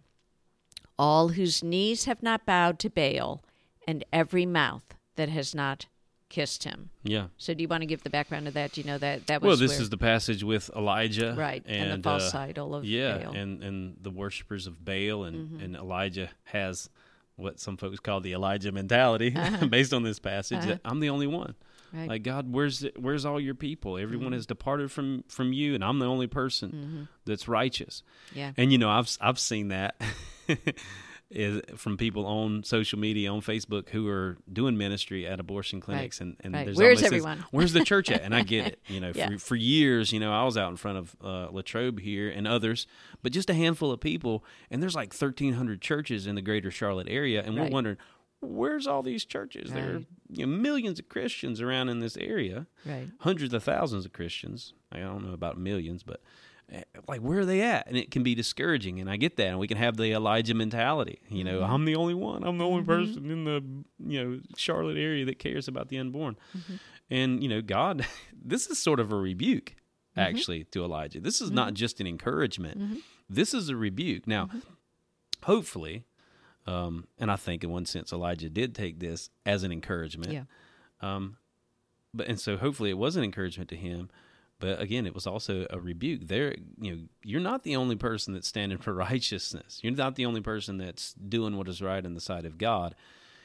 [SPEAKER 3] all whose knees have not bowed to Baal and every mouth that has not kissed him.
[SPEAKER 2] Yeah.
[SPEAKER 3] So do you want to give the background of that? Do you know that that was
[SPEAKER 2] Well, this
[SPEAKER 3] where-
[SPEAKER 2] is the passage with Elijah,
[SPEAKER 3] right and,
[SPEAKER 2] And,
[SPEAKER 3] the false
[SPEAKER 2] uh,
[SPEAKER 3] idol of
[SPEAKER 2] yeah,
[SPEAKER 3] Baal. Mm-hmm.
[SPEAKER 2] and and the worshippers of Baal, and and Elijah has what some folks call the Elijah mentality, based on this passage. That I'm the only one.
[SPEAKER 3] Right. Mm-hmm.
[SPEAKER 2] Like God, where's where's all your people? Everyone has departed from from you, and I'm the only person
[SPEAKER 3] Mm-hmm.
[SPEAKER 2] that's righteous.
[SPEAKER 3] yeah.
[SPEAKER 2] And you know, I've I've seen that is from people on social media on Facebook who are doing ministry at abortion clinics, and and
[SPEAKER 3] right.
[SPEAKER 2] there's
[SPEAKER 3] Where's
[SPEAKER 2] always this,
[SPEAKER 3] everyone?
[SPEAKER 2] Where's the church at? And I get it. You know,
[SPEAKER 3] Yeah.
[SPEAKER 2] for for years, you know, I was out in front of uh, Latrobe here and others, but just a handful of people, and there's like 1,300 churches in the greater Charlotte area, and
[SPEAKER 3] Right.
[SPEAKER 2] we're wondering. Where's all these churches? There are you know, millions of Christians around in this area
[SPEAKER 3] Right.
[SPEAKER 2] hundreds of thousands of Christians. I don't know about millions, but eh, like where are they at? And it can be discouraging, and I get that. And we can have the Elijah mentality. You know,
[SPEAKER 3] Mm-hmm.
[SPEAKER 2] I'm the only one. I'm the only person in the you know Charlotte area that cares about the unborn.
[SPEAKER 3] Mm-hmm.
[SPEAKER 2] And you know, God, this is sort of a rebuke
[SPEAKER 3] Mm-hmm.
[SPEAKER 2] actually to Elijah. This is not just an encouragement. This is a rebuke. Now,
[SPEAKER 3] Mm-hmm.
[SPEAKER 2] hopefully. Um, and I think in one sense Elijah did take this as an encouragement
[SPEAKER 3] Yeah.
[SPEAKER 2] um, but and so hopefully it was an encouragement to him. But again, it was also a rebuke. There, you know, you're not the only person that's standing for righteousness. You're not the only person that's doing what is right in the sight of God.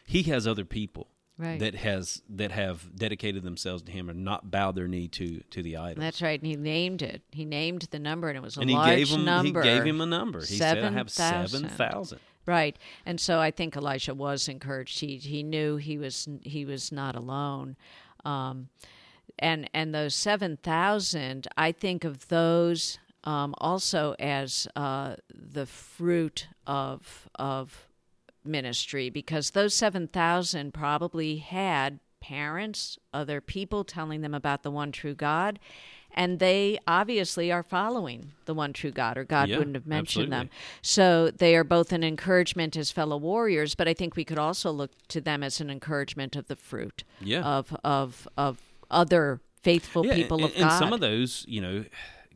[SPEAKER 2] He has other people
[SPEAKER 3] Right.
[SPEAKER 2] that has that have dedicated themselves to Him and not bowed their knee to to the idol.
[SPEAKER 3] That's right. And he named it. He named the number, and it was a
[SPEAKER 2] and he
[SPEAKER 3] large
[SPEAKER 2] gave him
[SPEAKER 3] number.
[SPEAKER 2] he gave him a number. He said, "I have
[SPEAKER 3] 7,000.
[SPEAKER 2] seven thousand.
[SPEAKER 3] Right, and so I think Elijah was encouraged. He he knew he was he was not alone, um, and and those seven thousand. I think of those um, also as uh, the fruit of of ministry because those seven thousand probably had parents, other people telling them about the one true God. And they obviously are following the one true God, or God
[SPEAKER 2] Yeah,
[SPEAKER 3] wouldn't have mentioned them. So they are both an encouragement as fellow warriors, but I think we could also look to them as an encouragement of the fruit
[SPEAKER 2] Yeah.
[SPEAKER 3] of of of other faithful people
[SPEAKER 2] and,
[SPEAKER 3] of
[SPEAKER 2] and
[SPEAKER 3] God.
[SPEAKER 2] some of those, you know,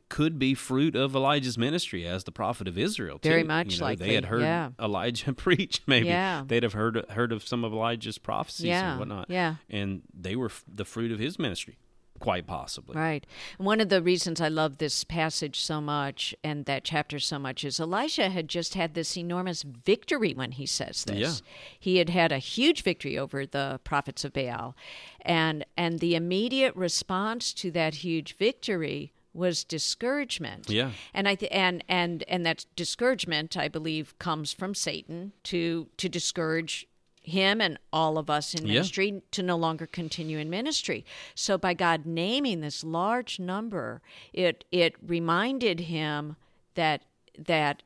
[SPEAKER 2] could be fruit of Elijah's ministry as the prophet of Israel. Too.
[SPEAKER 3] Very much
[SPEAKER 2] you know,
[SPEAKER 3] likely,
[SPEAKER 2] They had heard
[SPEAKER 3] yeah.
[SPEAKER 2] Elijah preach. Maybe
[SPEAKER 3] Yeah.
[SPEAKER 2] they'd have heard heard of some of Elijah's prophecies
[SPEAKER 3] Yeah,
[SPEAKER 2] and whatnot.
[SPEAKER 3] yeah.
[SPEAKER 2] and they were f- the fruit of his ministry, quite possibly.
[SPEAKER 3] Right. One of the reasons I love this passage so much and that chapter so much is Elisha had just had this enormous victory when he says this.
[SPEAKER 2] Yeah.
[SPEAKER 3] He had had a huge victory over the prophets of Baal. And and the immediate response to that huge victory was discouragement.
[SPEAKER 2] Yeah.
[SPEAKER 3] And I th- and and and that discouragement I believe comes from Satan to to discourage him and all of us in
[SPEAKER 2] Yeah.
[SPEAKER 3] ministry to no longer continue in ministry. So by God naming this large number, it it reminded him that that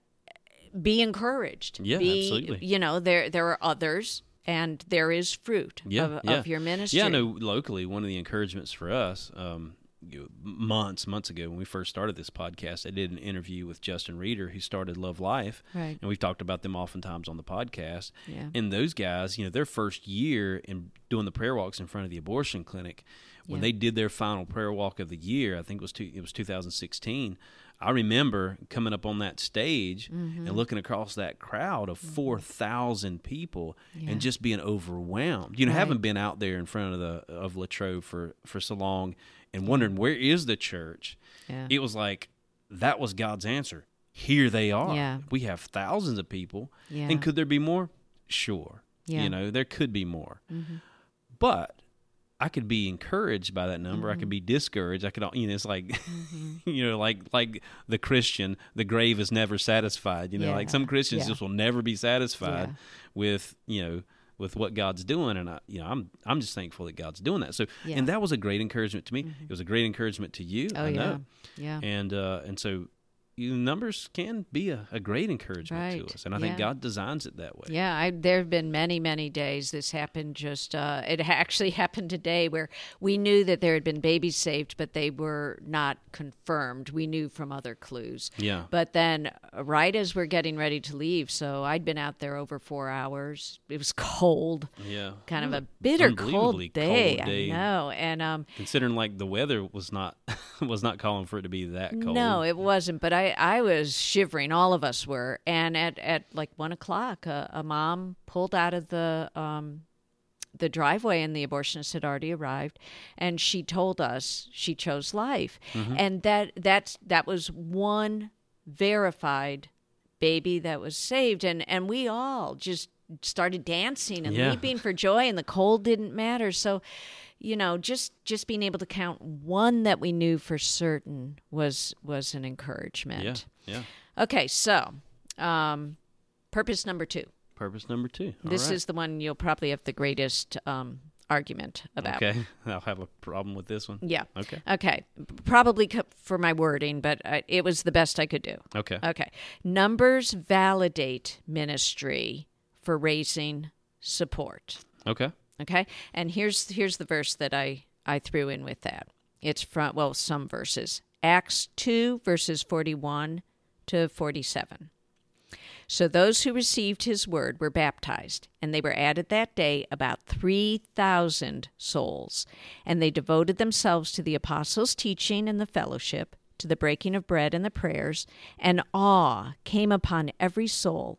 [SPEAKER 3] be encouraged.
[SPEAKER 2] Yeah,
[SPEAKER 3] be,
[SPEAKER 2] absolutely.
[SPEAKER 3] You know, there there are others and there is fruit
[SPEAKER 2] Yeah,
[SPEAKER 3] of,
[SPEAKER 2] yeah.
[SPEAKER 3] of your ministry.
[SPEAKER 2] Yeah, I know locally, one of the encouragements for us, um, you know, months, months ago when we first started this podcast, I did an interview with Justin Reeder, who started Love Life.
[SPEAKER 3] Right.
[SPEAKER 2] And we've talked about them oftentimes on the podcast.
[SPEAKER 3] Yeah.
[SPEAKER 2] And those guys, you know, their first year in doing the prayer walks in front of the abortion clinic, when
[SPEAKER 3] Yeah.
[SPEAKER 2] they did their final prayer walk of the year, I think it was two, it was 2016. I remember coming up on that stage and mm-hmm. looking across that crowd of mm-hmm. 4,000 people
[SPEAKER 3] Yeah.
[SPEAKER 2] and just being overwhelmed. You know,
[SPEAKER 3] Right.
[SPEAKER 2] having been out there in front of the of Latrobe for for so long and wondering where is the church.
[SPEAKER 3] Yeah.
[SPEAKER 2] It was like that was God's answer. Here they are.
[SPEAKER 3] Yeah.
[SPEAKER 2] We have thousands of people.
[SPEAKER 3] Yeah.
[SPEAKER 2] And could there be more? Sure.
[SPEAKER 3] Yeah. Mm-hmm.
[SPEAKER 2] You know, there could be more. But I could be encouraged by that number. I could
[SPEAKER 3] Mm-hmm.
[SPEAKER 2] be discouraged. I could, you know, it's like, you know, like like the Christian, the grave is never satisfied. You know, like some Christians
[SPEAKER 3] Yeah.
[SPEAKER 2] just will never be satisfied
[SPEAKER 3] Yeah.
[SPEAKER 2] with, you know, with what God's doing, and I, you know, I'm I'm just thankful that God's doing that. So,
[SPEAKER 3] Yeah.
[SPEAKER 2] and that was a great encouragement to me. It was a great encouragement to you.
[SPEAKER 3] Oh
[SPEAKER 2] I
[SPEAKER 3] yeah.
[SPEAKER 2] know.
[SPEAKER 3] Yeah.
[SPEAKER 2] And uh, and so, you numbers can be a, a great encouragement
[SPEAKER 3] Right.
[SPEAKER 2] to us, and I think God designs it that way.
[SPEAKER 3] Yeah, I, there have been many, many days. This happened just, uh, it actually happened today where we knew that there had been babies saved, but they were not confirmed. We knew from other clues.
[SPEAKER 2] Yeah.
[SPEAKER 3] But then, uh, right as we're getting ready to leave, so I'd been out there over four hours. It was cold,
[SPEAKER 2] Yeah.
[SPEAKER 3] kind of a bitter cold day.
[SPEAKER 2] cold day.
[SPEAKER 3] I know. And, um,
[SPEAKER 2] Considering like the weather was not was not calling for it to be that cold.
[SPEAKER 3] No, it wasn't. But I, I was shivering. All of us were. And at, at like one o'clock, a, a mom pulled out of the um, the driveway, and the abortionist had already arrived. And she told us she chose life, and that that's that was one verified baby that was saved. And and we all just started dancing and
[SPEAKER 2] Yeah.
[SPEAKER 3] leaping for joy, and the cold didn't matter. So you know just just being able to count one that we knew for certain was was an encouragement
[SPEAKER 2] Yeah. Yeah.
[SPEAKER 3] okay so um purpose number two
[SPEAKER 2] Purpose number two. All
[SPEAKER 3] this
[SPEAKER 2] right.
[SPEAKER 3] is the one you'll probably have the greatest um argument about
[SPEAKER 2] okay. I'll have a problem with this one.
[SPEAKER 3] yeah
[SPEAKER 2] Okay.
[SPEAKER 3] okay probably for my wording but I, it was the best i could do
[SPEAKER 2] Okay.
[SPEAKER 3] okay numbers validate ministry for raising support
[SPEAKER 2] Okay.
[SPEAKER 3] Okay, and here's here's the verse that I I threw in with that. It's from well some verses Acts two verses forty one to forty seven. So those who received his word were baptized, and they were added that day about 3,000 souls. And they devoted themselves to the apostles' teaching and the fellowship, to the breaking of bread and the prayers, and awe came upon every soul,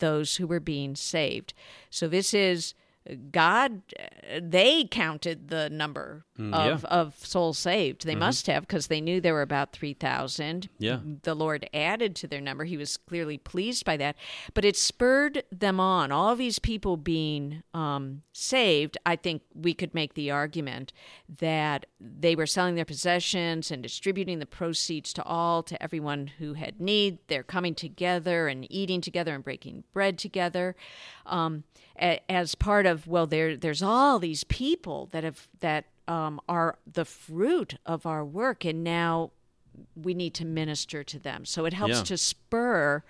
[SPEAKER 3] those who were being saved. So this is God, they counted the number
[SPEAKER 2] Mm,
[SPEAKER 3] of, of souls saved. They must have because they knew there were about 3,000
[SPEAKER 2] Yeah.
[SPEAKER 3] the Lord added to their number. He was clearly pleased by that. But it spurred them on. All these people being um, saved, I think we could make the argument that they were selling their possessions and distributing the proceeds to all, to everyone who had need. They're coming together and eating together and breaking bread together. Um, as part of well, there there's all these people that have that um, are the fruit of our work, and now we need to minister to them. So it helps
[SPEAKER 2] Yeah.
[SPEAKER 3] to spur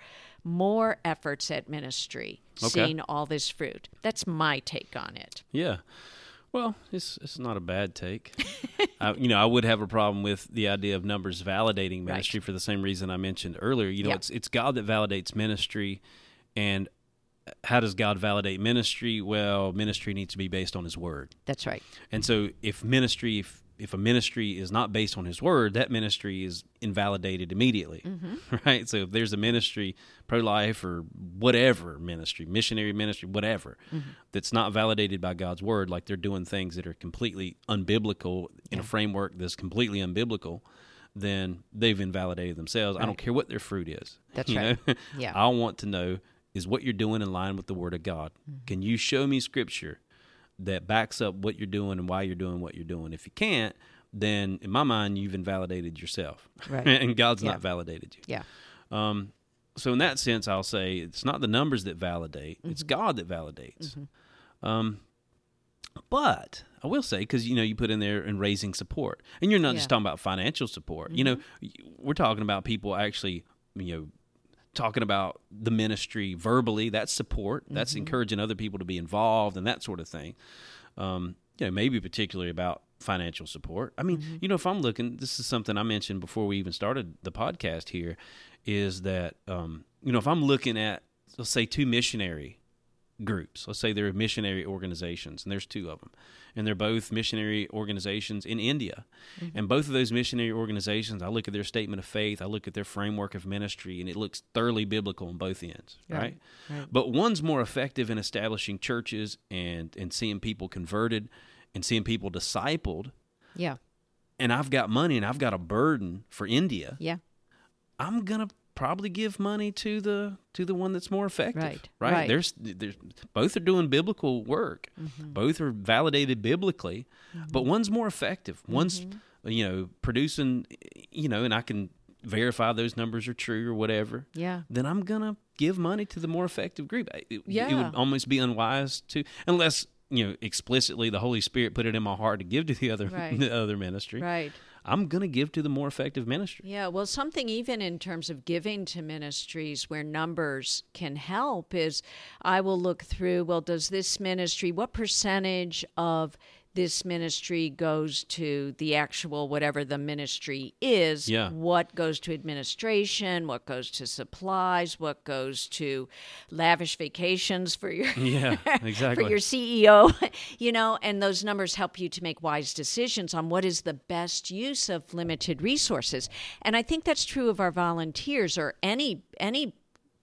[SPEAKER 3] more efforts at ministry,
[SPEAKER 2] Okay.
[SPEAKER 3] seeing all this fruit. That's my take on it.
[SPEAKER 2] Yeah. Well, it's it's not a bad take. I, you know, I would have a problem with the idea of numbers validating ministry for the same reason I mentioned earlier. You know,
[SPEAKER 3] Yeah.
[SPEAKER 2] it's it's God that validates ministry, and how does God validate ministry? Well, ministry needs to be based on His Word.
[SPEAKER 3] That's right.
[SPEAKER 2] And so, if ministry, if if a ministry is not based on His Word, that ministry is invalidated immediately, mm-hmm. right? So, if there's a ministry, pro life or whatever ministry, missionary ministry, whatever, mm-hmm. that's not validated by God's Word, like they're doing things that are completely unbiblical in a framework that's completely unbiblical, then they've invalidated themselves. I don't care what their fruit is.
[SPEAKER 3] That's
[SPEAKER 2] you
[SPEAKER 3] right.
[SPEAKER 2] know?
[SPEAKER 3] Yeah.
[SPEAKER 2] I want to know is what you're doing in line with the Word of God.
[SPEAKER 3] Mm-hmm.
[SPEAKER 2] Can you show me Scripture that backs up what you're doing and why you're doing what you're doing? If you can't, then in my mind, you've invalidated yourself,
[SPEAKER 3] Right.
[SPEAKER 2] and God's
[SPEAKER 3] Yeah.
[SPEAKER 2] not validated you.
[SPEAKER 3] Yeah.
[SPEAKER 2] Um, so in that sense, I'll say it's not the numbers that validate;
[SPEAKER 3] Mm-hmm.
[SPEAKER 2] it's God that validates. Um, but I will say, because you know, you put in there and raising support, and you're not just
[SPEAKER 3] Yeah. Mm-hmm.
[SPEAKER 2] talking about financial support. You know, we're talking about people actually, you know, talking about the ministry verbally. That's support. That's encouraging other people to be involved and that sort of thing. Um, you know, maybe particularly about financial support. I mean, you know, if I'm looking, this is something I mentioned before we even started the podcast here, is that um, you know, if I'm looking at let's say two missionary groups. Let's say they're missionary organizations, and there's two of them, and they're both missionary organizations in India. Mm-hmm. And both of those missionary organizations, I look at their statement of faith, I look at their framework of ministry, and it looks thoroughly biblical on both ends, right?
[SPEAKER 3] right.
[SPEAKER 2] But one's more effective in establishing churches and and seeing people converted and seeing people discipled.
[SPEAKER 3] Yeah.
[SPEAKER 2] And I've got money and I've got a burden for India.
[SPEAKER 3] Yeah.
[SPEAKER 2] I'm gonna probably give money to the to the one that's more effective.
[SPEAKER 3] Right,
[SPEAKER 2] Right.
[SPEAKER 3] right.
[SPEAKER 2] There's there's both are doing biblical work.
[SPEAKER 3] Mm-hmm.
[SPEAKER 2] Both are validated biblically, but one's more effective. One's
[SPEAKER 3] Mm-hmm.
[SPEAKER 2] you know producing you know, and I can verify those numbers are true or whatever.
[SPEAKER 3] Yeah.
[SPEAKER 2] Then I'm gonna give money to the more effective group. It, it would almost be unwise to unless you know explicitly the Holy Spirit put it in my heart to give to the other
[SPEAKER 3] Right.
[SPEAKER 2] the other ministry.
[SPEAKER 3] Right.
[SPEAKER 2] I'm gonna give to the more effective ministry.
[SPEAKER 3] Yeah, well, something even in terms of giving to ministries where numbers can help is I will look through, well, does this ministry, what percentage of this ministry goes to the actual whatever the ministry is?
[SPEAKER 2] Yeah.
[SPEAKER 3] What goes to administration? What goes to supplies? What goes to lavish vacations for your
[SPEAKER 2] Yeah, exactly.
[SPEAKER 3] for your CEO, you know, and those numbers help you to make wise decisions on what is the best use of limited resources. And I think that's true of our volunteers or any any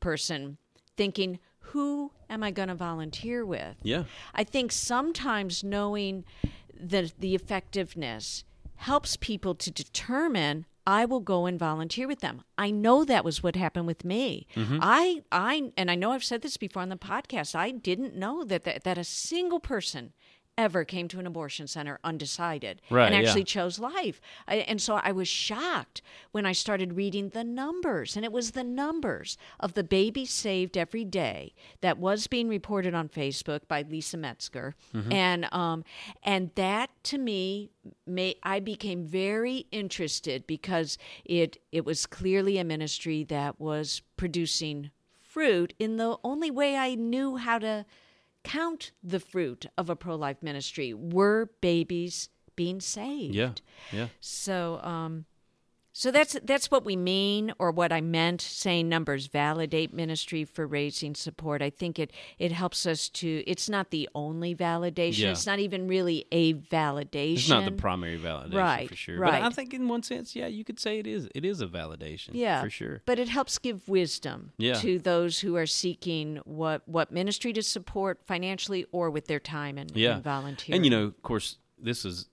[SPEAKER 3] person thinking who am I going to volunteer with?
[SPEAKER 2] yeah.
[SPEAKER 3] I think sometimes knowing the the effectiveness helps people to determine I will go and volunteer with them. I know that was what happened with me.
[SPEAKER 2] Mm-hmm.
[SPEAKER 3] I I and I know I've said this before on the podcast. I didn't know that that, that a single person ever came to an abortion center undecided
[SPEAKER 2] Right,
[SPEAKER 3] and
[SPEAKER 2] yeah.
[SPEAKER 3] actually chose life. I, and so I was shocked when I started reading the numbers, and it was the numbers of the babies saved every day that was being reported on Facebook by Lisa Metzger,
[SPEAKER 2] Mm-hmm.
[SPEAKER 3] and um, and that to me, may, I became very interested because it it was clearly a ministry that was producing fruit in the only way I knew how to count the fruit of a pro life ministry were babies being saved.
[SPEAKER 2] Yeah. Yeah.
[SPEAKER 3] So, um, so that's that's what we mean, or what I meant saying numbers validate ministry for raising support. I think it it helps us to. It's not the only validation.
[SPEAKER 2] Yeah.
[SPEAKER 3] It's not even really a validation.
[SPEAKER 2] It's not the primary validation
[SPEAKER 3] Right,
[SPEAKER 2] for sure.
[SPEAKER 3] right.
[SPEAKER 2] But I think in one sense, yeah, you could say it is. It is a validation.
[SPEAKER 3] yeah
[SPEAKER 2] For sure.
[SPEAKER 3] but it helps give wisdom
[SPEAKER 2] Yeah.
[SPEAKER 3] to those who are seeking what what ministry to support financially or with their time and,
[SPEAKER 2] Yeah.
[SPEAKER 3] and volunteering
[SPEAKER 2] And you know, of course, this is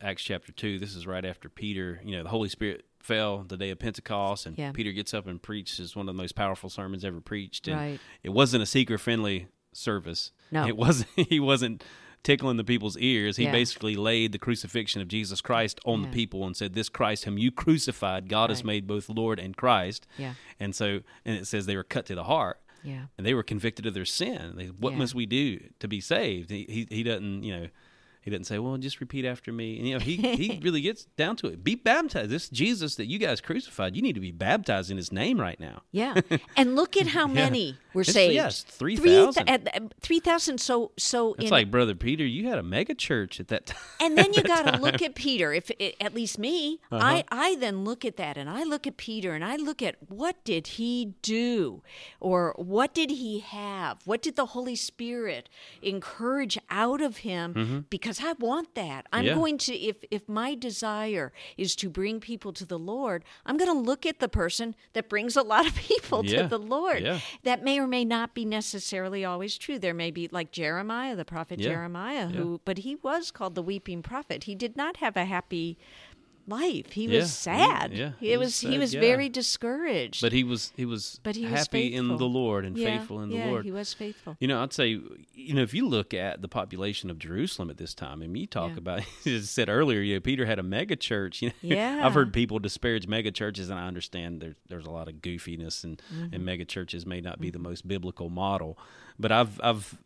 [SPEAKER 2] Acts chapter two. This is right after Peter. You know, the Holy Spirit fell the day of Pentecost, and
[SPEAKER 3] Yeah.
[SPEAKER 2] Peter gets up and preaches one of the most powerful sermons ever preached. And
[SPEAKER 3] Right.
[SPEAKER 2] it wasn't a seeker friendly service.
[SPEAKER 3] No.
[SPEAKER 2] it wasn't. He wasn't tickling the people's ears. He
[SPEAKER 3] Yeah.
[SPEAKER 2] basically laid the crucifixion of Jesus Christ on
[SPEAKER 3] Yeah.
[SPEAKER 2] the people and said, "This Christ whom you crucified, God has made both Lord and Christ."
[SPEAKER 3] Yeah.
[SPEAKER 2] And so, and it says they were cut to the heart
[SPEAKER 3] yeah
[SPEAKER 2] and they were convicted of their sin. They, what must we do to be saved? He, he he doesn't you know he doesn't say well just repeat after me. And, you know he he really gets down to it. Be baptized. This Jesus that you guys crucified. You need to be baptized in His name right now.
[SPEAKER 3] Yeah, and look at how many were
[SPEAKER 2] It's-
[SPEAKER 3] saved.
[SPEAKER 2] yes, 3,000.
[SPEAKER 3] Three thou- at- at- 3,000. So, so
[SPEAKER 2] It's like brother Peter. You had a mega church at that time.
[SPEAKER 3] and then you got to look at Peter. If it, at least me,
[SPEAKER 2] Uh-huh.
[SPEAKER 3] I I then look at that and I look at Peter and I look at what did he do, or what did he have? What did the Holy Spirit encourage out of him? Because I want that. I'm.
[SPEAKER 2] Yeah.
[SPEAKER 3] going to if if my desire is to bring people to the Lord, I'm going to look at the person that brings a lot of people
[SPEAKER 2] Yeah.
[SPEAKER 3] to the Lord.
[SPEAKER 2] Yeah.
[SPEAKER 3] That may or may not be necessarily always true. There may be like Jeremiah, the prophet. Jeremiah, who but he was called the weeping prophet. He did not have a happy life. He
[SPEAKER 2] Yeah,
[SPEAKER 3] was sad.
[SPEAKER 2] he- yeah,
[SPEAKER 3] He,
[SPEAKER 2] he
[SPEAKER 3] was,
[SPEAKER 2] was
[SPEAKER 3] he was
[SPEAKER 2] yeah.
[SPEAKER 3] very discouraged.
[SPEAKER 2] But he was he was
[SPEAKER 3] But he was
[SPEAKER 2] happy in the. Lord and
[SPEAKER 3] Yeah,
[SPEAKER 2] faithful in the Lord.
[SPEAKER 3] he was faithful.
[SPEAKER 2] You know, I'd say, you know, if you look at the population of Jerusalem at this time, and you talk about, you just said earlier, you know, Peter had a mega church. You know,
[SPEAKER 3] Yeah.
[SPEAKER 2] I've heard people disparage mega churches, and I understand there's there's a lot of goofiness, and
[SPEAKER 3] Mm-hmm.
[SPEAKER 2] and mega churches may not be the most biblical model, but I've I've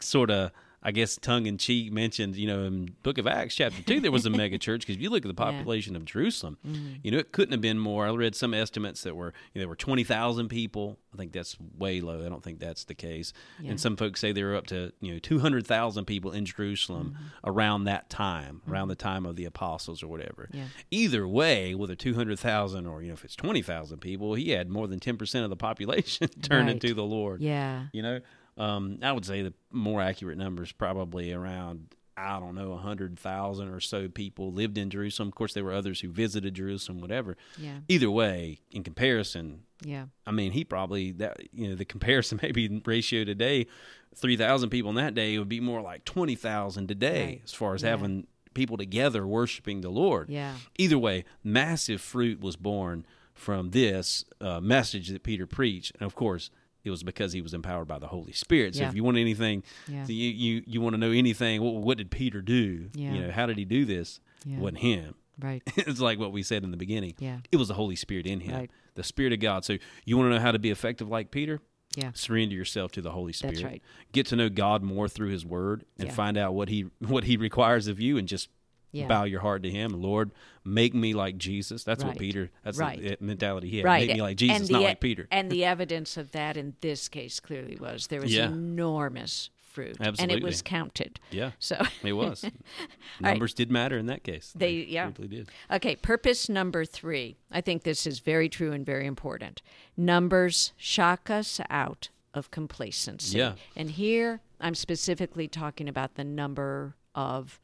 [SPEAKER 2] sort of I guess tongue in cheek mentioned, you know, in Book of Acts chapter two, there was a mega church because if you look at the
[SPEAKER 3] Yeah.
[SPEAKER 2] population of Jerusalem,
[SPEAKER 3] Mm-hmm.
[SPEAKER 2] you know, it couldn't have been more. I read some estimates that were you know, there were twenty thousand people. I think that's way low. I don't think that's the case.
[SPEAKER 3] Yeah.
[SPEAKER 2] And some folks say there were up to you know two hundred thousand people in Jerusalem
[SPEAKER 3] Mm-hmm.
[SPEAKER 2] around that time, around the time of the apostles or whatever.
[SPEAKER 3] Yeah.
[SPEAKER 2] Either way, whether two hundred thousand or you know if it's twenty thousand people, he had more than ten percent of the population turning
[SPEAKER 3] Right.
[SPEAKER 2] to the Lord.
[SPEAKER 3] Yeah.
[SPEAKER 2] You know, um, I would say the more accurate number is probably around I don't know a hundred thousand or so people lived in Jerusalem. Of course, there were others who visited Jerusalem, whatever.
[SPEAKER 3] Yeah.
[SPEAKER 2] Either way, in comparison,
[SPEAKER 3] Yeah.
[SPEAKER 2] I mean, he probably that you know the comparison maybe ratio today, three thousand people in that day would be more like twenty thousand today
[SPEAKER 3] Right.
[SPEAKER 2] as far as
[SPEAKER 3] Yeah.
[SPEAKER 2] having people together worshiping the Lord.
[SPEAKER 3] Yeah.
[SPEAKER 2] Either way, massive fruit was born from this uh, message that Peter preached, and of course, it was because he was empowered by the Holy Spirit. So
[SPEAKER 3] Yeah.
[SPEAKER 2] if you want anything,
[SPEAKER 3] Yeah.
[SPEAKER 2] so you you, you want to know anything, what, what did Peter do?
[SPEAKER 3] Yeah.
[SPEAKER 2] You know, how did he do this?
[SPEAKER 3] Yeah.
[SPEAKER 2] It wasn't him.
[SPEAKER 3] Right.
[SPEAKER 2] it's like what we said in the beginning.
[SPEAKER 3] Yeah.
[SPEAKER 2] It was the Holy Spirit in him,
[SPEAKER 3] Right.
[SPEAKER 2] the Spirit of God. So you want to know how to be effective like Peter?
[SPEAKER 3] Yeah.
[SPEAKER 2] Surrender yourself to the Holy Spirit.
[SPEAKER 3] That's right.
[SPEAKER 2] Get to know God more through His Word and find out what He what He requires of you, and just
[SPEAKER 3] Yeah.
[SPEAKER 2] bow your heart to Him. Lord, make me like Jesus. That's what Peter. That's
[SPEAKER 3] Right.
[SPEAKER 2] the mentality he had.
[SPEAKER 3] Right.
[SPEAKER 2] Make me like Jesus,
[SPEAKER 3] the,
[SPEAKER 2] not like Peter.
[SPEAKER 3] And the evidence of that in this case clearly was there was
[SPEAKER 2] Yeah.
[SPEAKER 3] enormous fruit. And it was counted.
[SPEAKER 2] yeah,
[SPEAKER 3] So
[SPEAKER 2] it was. Numbers did matter in that case.
[SPEAKER 3] They- yeah.
[SPEAKER 2] truly did.
[SPEAKER 3] Okay, purpose number three. I think this is very true and very important. Numbers shock us out of complacency.
[SPEAKER 2] Yeah.
[SPEAKER 3] And here I'm specifically talking about the number of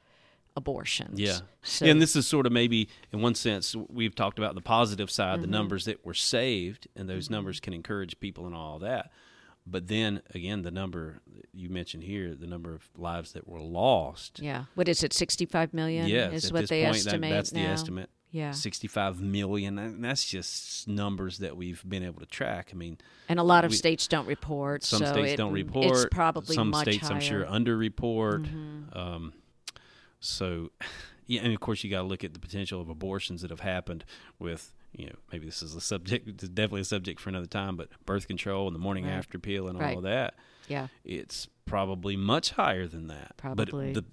[SPEAKER 3] abortions.
[SPEAKER 2] Yeah.
[SPEAKER 3] So,
[SPEAKER 2] and this is sort of maybe, in one sense, we've talked about the positive side,
[SPEAKER 3] Mm-hmm.
[SPEAKER 2] the numbers that were saved, and those numbers can encourage people and all that. But then again, the number you mentioned here, the number of lives that were lost.
[SPEAKER 3] yeah. What is it? 65 million
[SPEAKER 2] Yes,
[SPEAKER 3] is
[SPEAKER 2] at
[SPEAKER 3] what
[SPEAKER 2] this
[SPEAKER 3] they
[SPEAKER 2] point, that-
[SPEAKER 3] estimate
[SPEAKER 2] that's the estimate.
[SPEAKER 3] Yeah.
[SPEAKER 2] 65 million. And that's just numbers that we've been able to track. I mean,
[SPEAKER 3] And a lot of
[SPEAKER 2] we-
[SPEAKER 3] states don't report.
[SPEAKER 2] some
[SPEAKER 3] so
[SPEAKER 2] states
[SPEAKER 3] it-
[SPEAKER 2] don't report.
[SPEAKER 3] It's probably
[SPEAKER 2] some
[SPEAKER 3] much
[SPEAKER 2] states, I'm sure,
[SPEAKER 3] higher. Mm-hmm.
[SPEAKER 2] underreport. Um, so, yeah, and of course, you got to look at the potential of abortions that have happened with, you know, maybe this is a subject, it's definitely a subject for another time, but birth control and the morning
[SPEAKER 3] Right.
[SPEAKER 2] after pill and
[SPEAKER 3] Right.
[SPEAKER 2] all of that.
[SPEAKER 3] Yeah.
[SPEAKER 2] It's probably much higher than that.
[SPEAKER 3] Probably.
[SPEAKER 2] But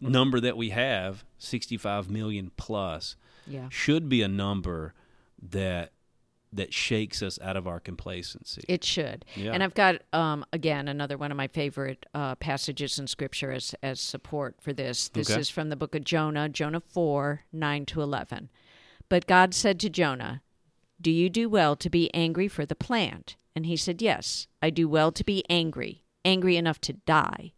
[SPEAKER 2] the number that we have, 65 million plus,
[SPEAKER 3] Yeah.
[SPEAKER 2] should be a number that that shakes us out of our complacency.
[SPEAKER 3] It should.
[SPEAKER 2] Yeah.
[SPEAKER 3] And I've got um, again another one of my favorite uh, passages in Scripture as as support for this. This
[SPEAKER 2] Okay.
[SPEAKER 3] is from the book of Jonah, Jonah four nine to eleven. But God said to Jonah, "Do you do well to be angry for the plant?" And he said, "Yes, I do well to be angry, angry enough to die."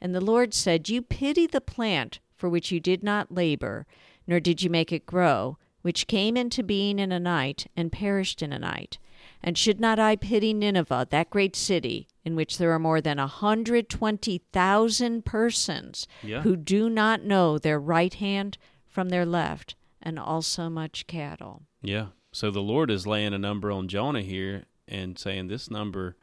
[SPEAKER 3] And the Lord said, You pity the plant for which you did not labor, nor did you make it grow, which came into being in a night and perished in a night. And should not I pity Nineveh, that great city, in which there are more than a hundred twenty thousand persons
[SPEAKER 2] Yeah.
[SPEAKER 3] who do not know their right hand from their left, and also much cattle?
[SPEAKER 2] Yeah. So the Lord is laying a number on Jonah here and saying this number.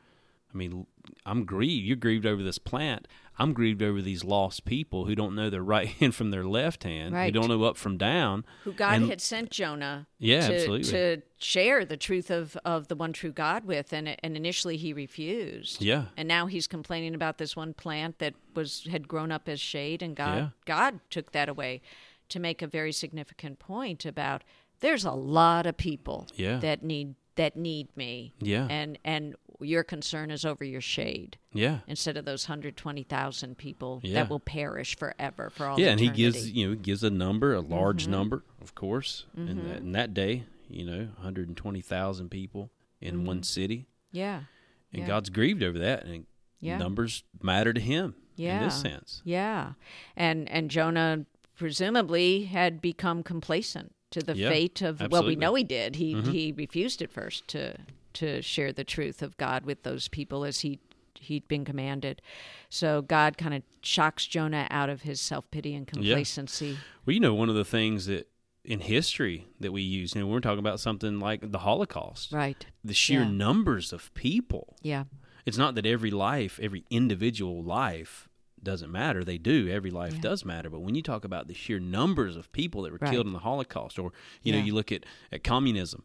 [SPEAKER 2] I mean, I'm grieved. You're grieved over this plant. I'm grieved over these lost people who don't know their right hand from their left hand,
[SPEAKER 3] right.
[SPEAKER 2] who don't know up from down.
[SPEAKER 3] Who God
[SPEAKER 2] And-
[SPEAKER 3] had sent Jonah
[SPEAKER 2] Yeah,
[SPEAKER 3] to,
[SPEAKER 2] absolutely.
[SPEAKER 3] to share the truth of, of the one true God with, and and initially he refused.
[SPEAKER 2] Yeah.
[SPEAKER 3] and now he's complaining about this one plant that was had grown up as shade, and God
[SPEAKER 2] Yeah.
[SPEAKER 3] God took that away to make a very significant point about there's a lot of people
[SPEAKER 2] Yeah.
[SPEAKER 3] that need that need me.
[SPEAKER 2] Yeah.
[SPEAKER 3] and and your concern is over your shade
[SPEAKER 2] Yeah.
[SPEAKER 3] instead of those hundred twenty thousand people
[SPEAKER 2] Yeah.
[SPEAKER 3] that will perish forever for all.
[SPEAKER 2] Yeah, and he gives you know he gives a number, a large
[SPEAKER 3] Mm-hmm.
[SPEAKER 2] number, of course. In that in that day, you know, 120,000 people in one city,
[SPEAKER 3] yeah,
[SPEAKER 2] and
[SPEAKER 3] Mm-hmm. Yeah.
[SPEAKER 2] God's grieved over that, and
[SPEAKER 3] Yeah.
[SPEAKER 2] numbers matter to Him
[SPEAKER 3] Yeah.
[SPEAKER 2] in this sense.
[SPEAKER 3] Yeah, and and Jonah presumably had become complacent to the
[SPEAKER 2] Yeah,
[SPEAKER 3] fate of. Well, we know he did. He
[SPEAKER 2] Mhm.
[SPEAKER 3] he refused at first to to share the truth of God with those people as he he'd been commanded. So God kind of shocks Jonah out of his self pity and complacency.
[SPEAKER 2] Well, you know, one of the things that in history that we use, you know, we're talking about something like the Holocaust,
[SPEAKER 3] Right.
[SPEAKER 2] the sheer
[SPEAKER 3] Yeah.
[SPEAKER 2] numbers of people.
[SPEAKER 3] Yeah.
[SPEAKER 2] It's not that every life, every individual life doesn't matter. They do. Every life
[SPEAKER 3] Yeah.
[SPEAKER 2] does matter. But when you talk about the sheer numbers of people that were
[SPEAKER 3] Right.
[SPEAKER 2] killed in the Holocaust, or you know, you look at, at communism,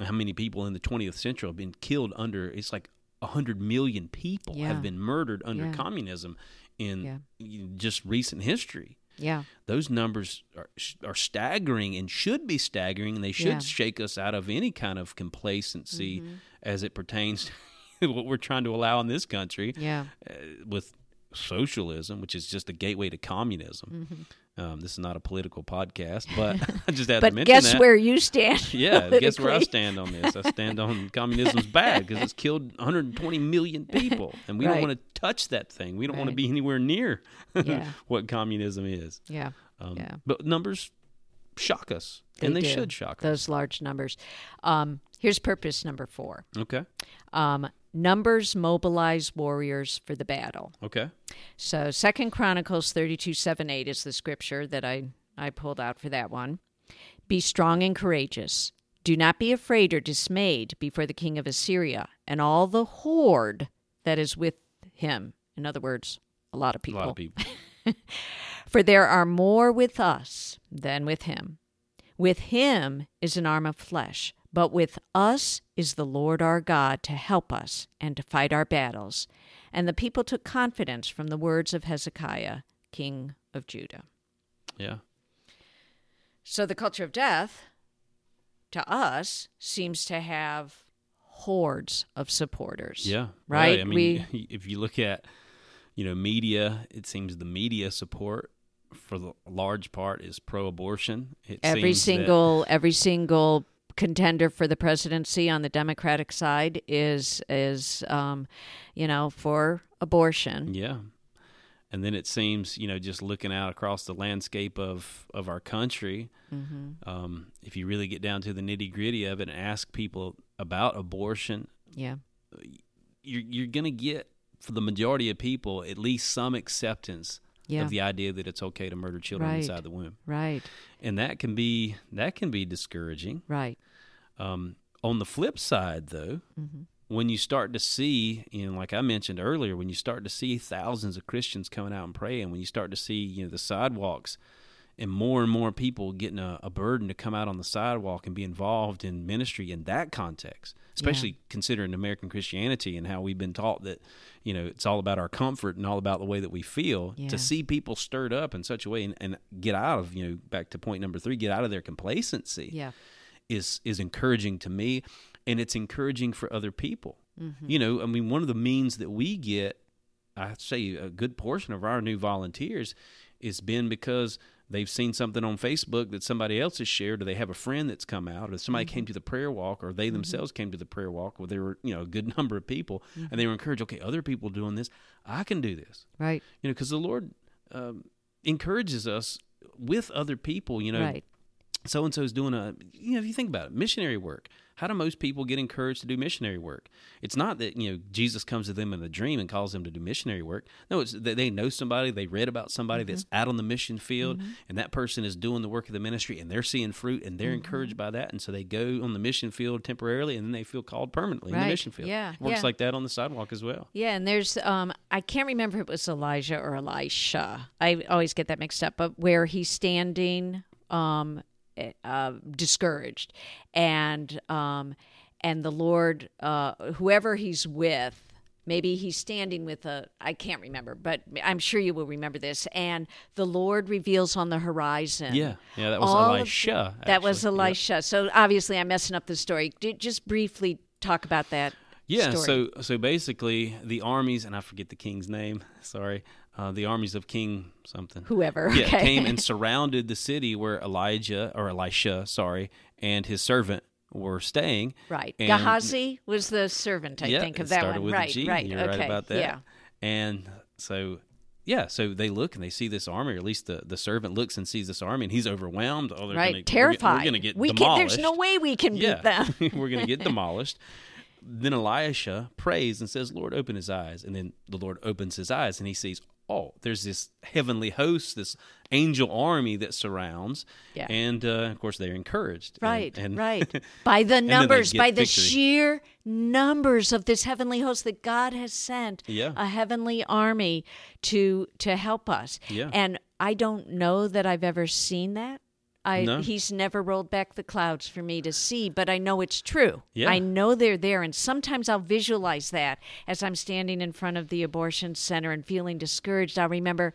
[SPEAKER 2] how many people in the 20th century have been killed under? It's like hundred million people
[SPEAKER 3] Yeah.
[SPEAKER 2] have been murdered under
[SPEAKER 3] Yeah.
[SPEAKER 2] communism in
[SPEAKER 3] Yeah.
[SPEAKER 2] just recent history.
[SPEAKER 3] Yeah.
[SPEAKER 2] Those numbers are, are staggering and should be staggering, and they should
[SPEAKER 3] Yeah. Mm-hmm.
[SPEAKER 2] shake us out of any kind of complacency as it pertains to what we're trying to allow in this country
[SPEAKER 3] Yeah.
[SPEAKER 2] uh, with socialism, which is just a gateway to communism. Um, this is not a political podcast, but I just had to
[SPEAKER 3] Mm-hmm. But
[SPEAKER 2] mention
[SPEAKER 3] guess
[SPEAKER 2] that.
[SPEAKER 3] where you stand?
[SPEAKER 2] Yeah, guess where I stand on this? I stand on communism's bad because it's killed 120 million people, and we
[SPEAKER 3] Right.
[SPEAKER 2] don't want to touch that thing. We don't want to be anywhere near
[SPEAKER 3] Yeah.
[SPEAKER 2] what communism is.
[SPEAKER 3] Yeah.
[SPEAKER 2] Um,
[SPEAKER 3] Yeah.
[SPEAKER 2] But numbers shock us,
[SPEAKER 3] They
[SPEAKER 2] and they
[SPEAKER 3] do.
[SPEAKER 2] should shock us.
[SPEAKER 3] Those large numbers. Um, here's purpose number four.
[SPEAKER 2] Okay,
[SPEAKER 3] Um, numbers mobilize warriors for the battle.
[SPEAKER 2] okay,
[SPEAKER 3] So Second Chronicles thirty two seven eight is the scripture that I, I pulled out for that one. Be strong and courageous. Do not be afraid or dismayed before the king of Assyria and all the horde that is with him. In other words, a lot of people, a
[SPEAKER 2] lot of people.
[SPEAKER 3] For there are more with us than with him. With him is an arm of flesh, but with us is the Lord our God to help us and to fight our battles. And the people took confidence from the words of Hezekiah, king of Judah.
[SPEAKER 2] Yeah,
[SPEAKER 3] So the culture of death, to us, seems to have hordes of supporters.
[SPEAKER 2] yeah,
[SPEAKER 3] Right?
[SPEAKER 2] I mean, if you look at you know media, it seems the media support for the large part is pro-abortion. It
[SPEAKER 3] every
[SPEAKER 2] that-
[SPEAKER 3] single every single contender for the presidency on the Democratic side is is um, you know for abortion.
[SPEAKER 2] Yeah. And then it seems, you know, just looking out across the landscape of, of our country,
[SPEAKER 3] Mm-hmm.
[SPEAKER 2] um, if you really get down to the nitty gritty of it and ask people about abortion,
[SPEAKER 3] Yeah,
[SPEAKER 2] you're, you're going to get, for the majority of people, at least some acceptance
[SPEAKER 3] yeah,
[SPEAKER 2] of the idea that it's okay to murder children
[SPEAKER 3] Right.
[SPEAKER 2] inside the womb.
[SPEAKER 3] right,
[SPEAKER 2] And that can be that can be discouraging.
[SPEAKER 3] right.
[SPEAKER 2] Um, on the flip side, though,
[SPEAKER 3] Mm-hmm.
[SPEAKER 2] when you start to see, you know, like I mentioned earlier, when you start to see thousands of Christians coming out and praying, when you start to see, you know, the sidewalks and more and more people getting a, a burden to come out on the sidewalk and be involved in ministry in that context, especially considering American Christianity and how we've been taught that, you know, it's all about our comfort and all about the way that we feel.
[SPEAKER 3] Yeah.
[SPEAKER 2] To see people stirred up in such a way and, and get out of, you know, back to point number three, get out of their complacency
[SPEAKER 3] Yeah,
[SPEAKER 2] is is encouraging to me and it's encouraging for other people
[SPEAKER 3] Mm-hmm.
[SPEAKER 2] you know i mean one of the means that we get i say a good portion of our new volunteers has been because they've seen something on facebook that somebody else has shared or they have a friend that's come out or somebody
[SPEAKER 3] Mm-hmm.
[SPEAKER 2] came to the prayer walk or they themselves came to the prayer walk where there were you know a good number of people
[SPEAKER 3] Mm-hmm.
[SPEAKER 2] and they were encouraged okay other people doing this i can do this
[SPEAKER 3] right,
[SPEAKER 2] you know because the lord um, encourages us with other people you know
[SPEAKER 3] right.
[SPEAKER 2] So and so is doing a you know if you think about it missionary work. How do most people get encouraged to do missionary work? It's not that you know jesus comes to them in a dream and calls them to do missionary work. No it's that they know somebody they read about somebody that's out on the mission field and that person is doing the work of the ministry and they're seeing fruit and they're encouraged by that and so they go on the mission field temporarily and then they feel called permanently in the mission field.
[SPEAKER 3] Yeah,
[SPEAKER 2] it works
[SPEAKER 3] yeah.
[SPEAKER 2] like that on the sidewalk as well.
[SPEAKER 3] Yeah, and there's um I can't remember if it was Elijah or Elisha. I always get that mixed up, but where he's standing um uh, discouraged and um and the Lord uh whoever he's with Maybe he's standing with a, I can't remember, but I'm sure you will remember this. And the Lord reveals on the horizon.
[SPEAKER 2] yeah yeah that was
[SPEAKER 3] all of-
[SPEAKER 2] elisha
[SPEAKER 3] That was
[SPEAKER 2] actually. Yep.
[SPEAKER 3] Elisha. So obviously I'm messing up the story. Just briefly talk about that.
[SPEAKER 2] Yeah,
[SPEAKER 3] story.
[SPEAKER 2] so so basically the armies, and I forget the king's name. Sorry, uh, the armies of King something.
[SPEAKER 3] whoever.
[SPEAKER 2] Yeah,
[SPEAKER 3] okay.
[SPEAKER 2] came and surrounded the city where Elijah or Elisha, sorry, and his servant were staying.
[SPEAKER 3] Right.
[SPEAKER 2] And-
[SPEAKER 3] Gehazi was the servant, I
[SPEAKER 2] yeah,
[SPEAKER 3] think, of that
[SPEAKER 2] started
[SPEAKER 3] one.
[SPEAKER 2] with
[SPEAKER 3] right,
[SPEAKER 2] G.
[SPEAKER 3] right.
[SPEAKER 2] You're
[SPEAKER 3] okay.
[SPEAKER 2] right about that.
[SPEAKER 3] Yeah.
[SPEAKER 2] And so, yeah, so they look and they see this army, or at least the, the servant looks and sees this army, and he's overwhelmed. Oh, they're
[SPEAKER 3] Right.
[SPEAKER 2] gonna,
[SPEAKER 3] Terrified.
[SPEAKER 2] We're, going to get
[SPEAKER 3] we
[SPEAKER 2] demolished.
[SPEAKER 3] Can, there's no way we can
[SPEAKER 2] yeah,
[SPEAKER 3] beat them.
[SPEAKER 2] we're going to get demolished. Then Elisha prays and says, Lord, open his eyes. And then the Lord opens his eyes and he sees, oh, there's this heavenly host, this angel army that surrounds.
[SPEAKER 3] Yeah.
[SPEAKER 2] And uh, of course, they're encouraged.
[SPEAKER 3] Right,
[SPEAKER 2] and,
[SPEAKER 3] right. By the numbers, by the sheer numbers of this heavenly host that God has sent,
[SPEAKER 2] Yeah.
[SPEAKER 3] a heavenly army to to help us.
[SPEAKER 2] Yeah.
[SPEAKER 3] And I don't know that I've ever seen that. I
[SPEAKER 2] No.
[SPEAKER 3] he's never rolled back the clouds for me to see, but I know it's true.
[SPEAKER 2] Yeah.
[SPEAKER 3] I know they're there and sometimes I'll visualize that as I'm standing in front of the abortion center and feeling discouraged. I'll remember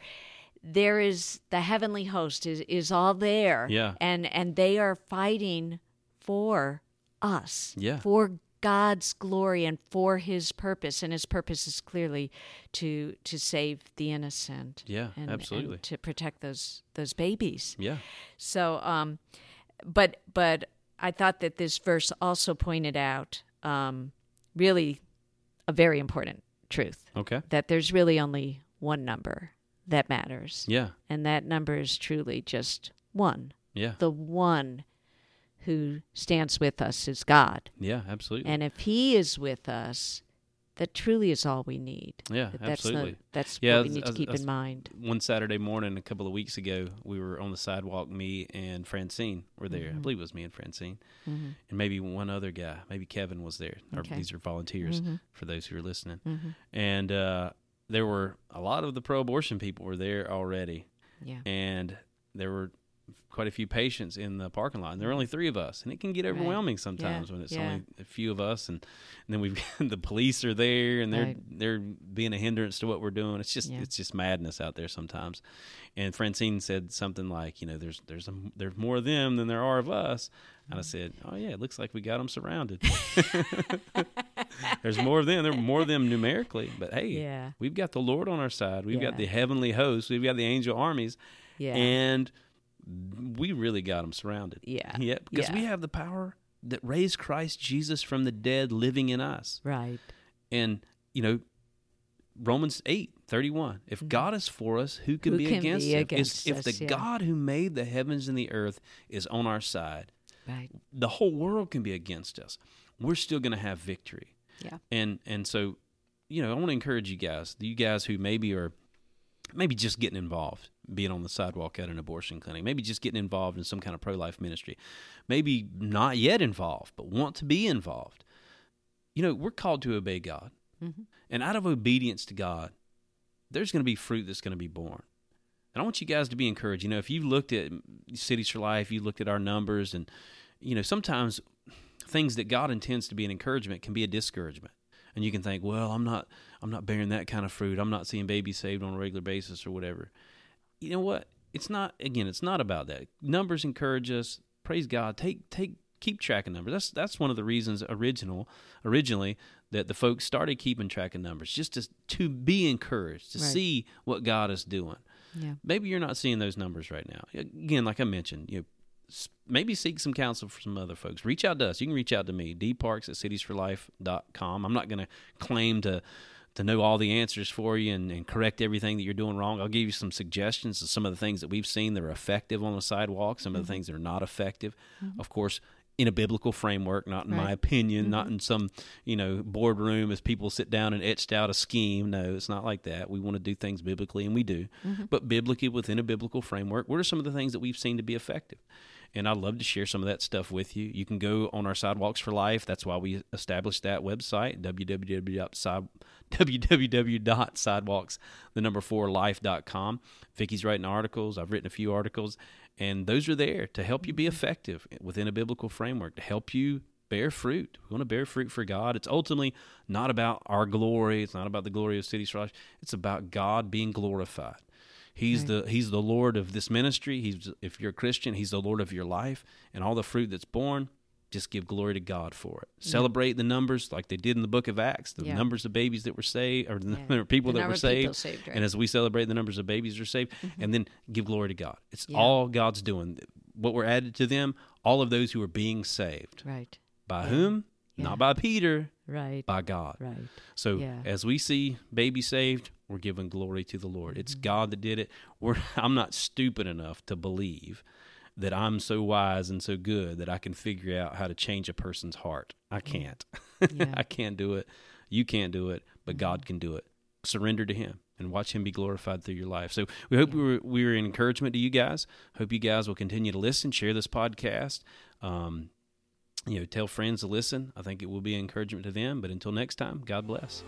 [SPEAKER 3] there is the heavenly host is is all there.
[SPEAKER 2] Yeah.
[SPEAKER 3] And and they are fighting for us.
[SPEAKER 2] Yeah.
[SPEAKER 3] For God's glory and for his purpose and his purpose is clearly to to save the innocent.
[SPEAKER 2] Yeah,
[SPEAKER 3] and,
[SPEAKER 2] absolutely.
[SPEAKER 3] and to protect those those babies.
[SPEAKER 2] Yeah.
[SPEAKER 3] So, um, but but I thought that this verse also pointed out um, really a very important truth
[SPEAKER 2] Okay.
[SPEAKER 3] that there's really only one number that matters,
[SPEAKER 2] Yeah.
[SPEAKER 3] and that number is truly just one.
[SPEAKER 2] Yeah.
[SPEAKER 3] The one who stands with us is God,
[SPEAKER 2] Yeah. Absolutely.
[SPEAKER 3] and if He is with us, that truly is all we need.
[SPEAKER 2] yeah.
[SPEAKER 3] That that's the-
[SPEAKER 2] Absolutely.
[SPEAKER 3] that's
[SPEAKER 2] Yeah,
[SPEAKER 3] what we need to keep in mind.
[SPEAKER 2] one Saturday morning a couple of weeks ago, we were on the sidewalk. Me and Francine were there.
[SPEAKER 3] Mm-hmm.
[SPEAKER 2] I believe it was me and Francine, and maybe one other guy. Maybe Kevin was there. Or
[SPEAKER 3] Okay.
[SPEAKER 2] these are volunteers
[SPEAKER 3] Mm-hmm.
[SPEAKER 2] for those who are listening. And uh, there were a lot of the pro-abortion people were there already,
[SPEAKER 3] Yeah.
[SPEAKER 2] and there were quite a few patients in the parking lot. And there are only three of us, and it can get overwhelming sometimes when it's
[SPEAKER 3] yeah.
[SPEAKER 2] only a few of us, and, and then we've the police are there, and they're
[SPEAKER 3] Right.
[SPEAKER 2] they're being a hindrance to what we're doing. It's just
[SPEAKER 3] Yeah.
[SPEAKER 2] it's just madness out there sometimes. And Francine said something like, you know, there's there's a, there's more of them than there are of us. And
[SPEAKER 3] Mm.
[SPEAKER 2] I said, oh yeah, it looks like we got them surrounded. there's more of them. There are more of them numerically, but hey,
[SPEAKER 3] Yeah.
[SPEAKER 2] we've got the Lord on our side. We've got the heavenly hosts. We've got the angel armies,
[SPEAKER 3] Yeah.
[SPEAKER 2] and we really got them surrounded.
[SPEAKER 3] Yeah.
[SPEAKER 2] yeah, because
[SPEAKER 3] Yeah.
[SPEAKER 2] we have the power that raised Christ Jesus from the dead living in us.
[SPEAKER 3] right.
[SPEAKER 2] And, you know, Romans eight thirty one. If God is for us, who can
[SPEAKER 3] Mm-hmm. Who
[SPEAKER 2] be
[SPEAKER 3] can
[SPEAKER 2] against
[SPEAKER 3] be
[SPEAKER 2] us? if the
[SPEAKER 3] yeah.
[SPEAKER 2] God who made the heavens and the earth is on our side,
[SPEAKER 3] Right.
[SPEAKER 2] the whole world can be against us. We're still going to have victory.
[SPEAKER 3] Yeah.
[SPEAKER 2] And and so, you know, I want to encourage you guys, you guys who maybe are maybe just getting involved, being on the sidewalk at an abortion clinic, maybe just getting involved in some kind of pro life ministry, maybe not yet involved, but want to be involved. You know, we're called to obey God.
[SPEAKER 3] Mm-hmm.
[SPEAKER 2] And out of obedience to God, there's going to be fruit that's going to be born. And I want you guys to be encouraged. You know, if you looked at Cities for Life, you looked at our numbers, and, you know, sometimes things that God intends to be an encouragement can be a discouragement. And you can think, well, I'm not, I'm not bearing that kind of fruit. I'm not seeing babies saved on a regular basis or whatever. You know what? It's not. Again, it's not about that. Numbers encourage us. Praise God. Take, take, keep track of numbers. That's that's one of the reasons original, originally that the folks started keeping track of numbers, just to to be encouraged to
[SPEAKER 3] Right.
[SPEAKER 2] see what God is doing
[SPEAKER 3] Yeah.
[SPEAKER 2] maybe you're not seeing those numbers right now. Again, like I mentioned, you know, maybe seek some counsel from some other folks. Reach out to us. You can reach out to me, dparks at citiesforlife.com. I'm not going to claim to to know all the answers for you and, and correct everything that you're doing wrong. I'll give you some suggestions of some of the things that we've seen that are effective on the sidewalk, some of the mm-hmm. things that are not effective. Mm-hmm. Of course, in a biblical framework, not in my
[SPEAKER 3] Right.
[SPEAKER 2] opinion, not mm-hmm. in some, you know, boardroom as people sit down and etched out a scheme. No, it's not like that. We want to do things biblically, and we do. But biblically, within a biblical framework, what are some of the things that we've seen to be effective? And I'd love to share some of that stuff with you. You can go on our Sidewalks for Life. That's why we established that website, www.side, www.sidewalks, the number four life.com. Vicky's writing articles. I've written a few articles, and those are there to help you be effective within a biblical framework, to help you bear fruit. We want to bear fruit for God. It's ultimately not about our glory. It's not about the glory of Cities for Life. It's about God being glorified. He's the He's the Lord of this ministry. He's if you're a Christian, He's the Lord of your life, and all the fruit that's born. Just give glory to God for it. Celebrate the numbers like they did in the Book of Acts. The
[SPEAKER 3] Yeah.
[SPEAKER 2] numbers of babies that were saved, or the
[SPEAKER 3] Yeah.
[SPEAKER 2] people
[SPEAKER 3] The
[SPEAKER 2] that were saved,
[SPEAKER 3] saved, right.
[SPEAKER 2] and as we celebrate the numbers of babies that are saved, mm-hmm. and then give glory to God. It's
[SPEAKER 3] Yeah.
[SPEAKER 2] all God's doing. What we're added to them, all of those who are being saved.
[SPEAKER 3] Right.
[SPEAKER 2] By whom?
[SPEAKER 3] Yeah.
[SPEAKER 2] Not by Peter,
[SPEAKER 3] Right.
[SPEAKER 2] by God.
[SPEAKER 3] Right.
[SPEAKER 2] So
[SPEAKER 3] Yeah.
[SPEAKER 2] as we see baby saved, we're giving glory to the Lord. It's
[SPEAKER 3] Mm-hmm.
[SPEAKER 2] God that did it. We're I'm not stupid enough to believe that I'm so wise and so good that I can figure out how to change a person's heart. I can't.
[SPEAKER 3] Yeah. Mm-hmm.
[SPEAKER 2] I can't do it. You can't do it, but God can do it. Surrender to Him and watch Him be glorified through your life. So we hope we, were, we were an encouragement to you guys. Hope you guys will continue to listen, share this podcast. Um, you know, tell friends to listen. I think it will be encouragement to them. But until next time, God bless.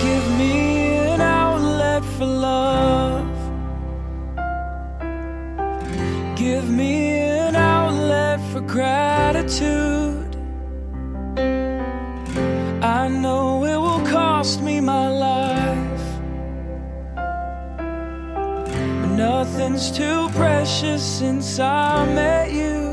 [SPEAKER 1] Give me an outlet for love. give me an outlet for gratitude. I know it will cost me my life, nothing's too precious since I met you.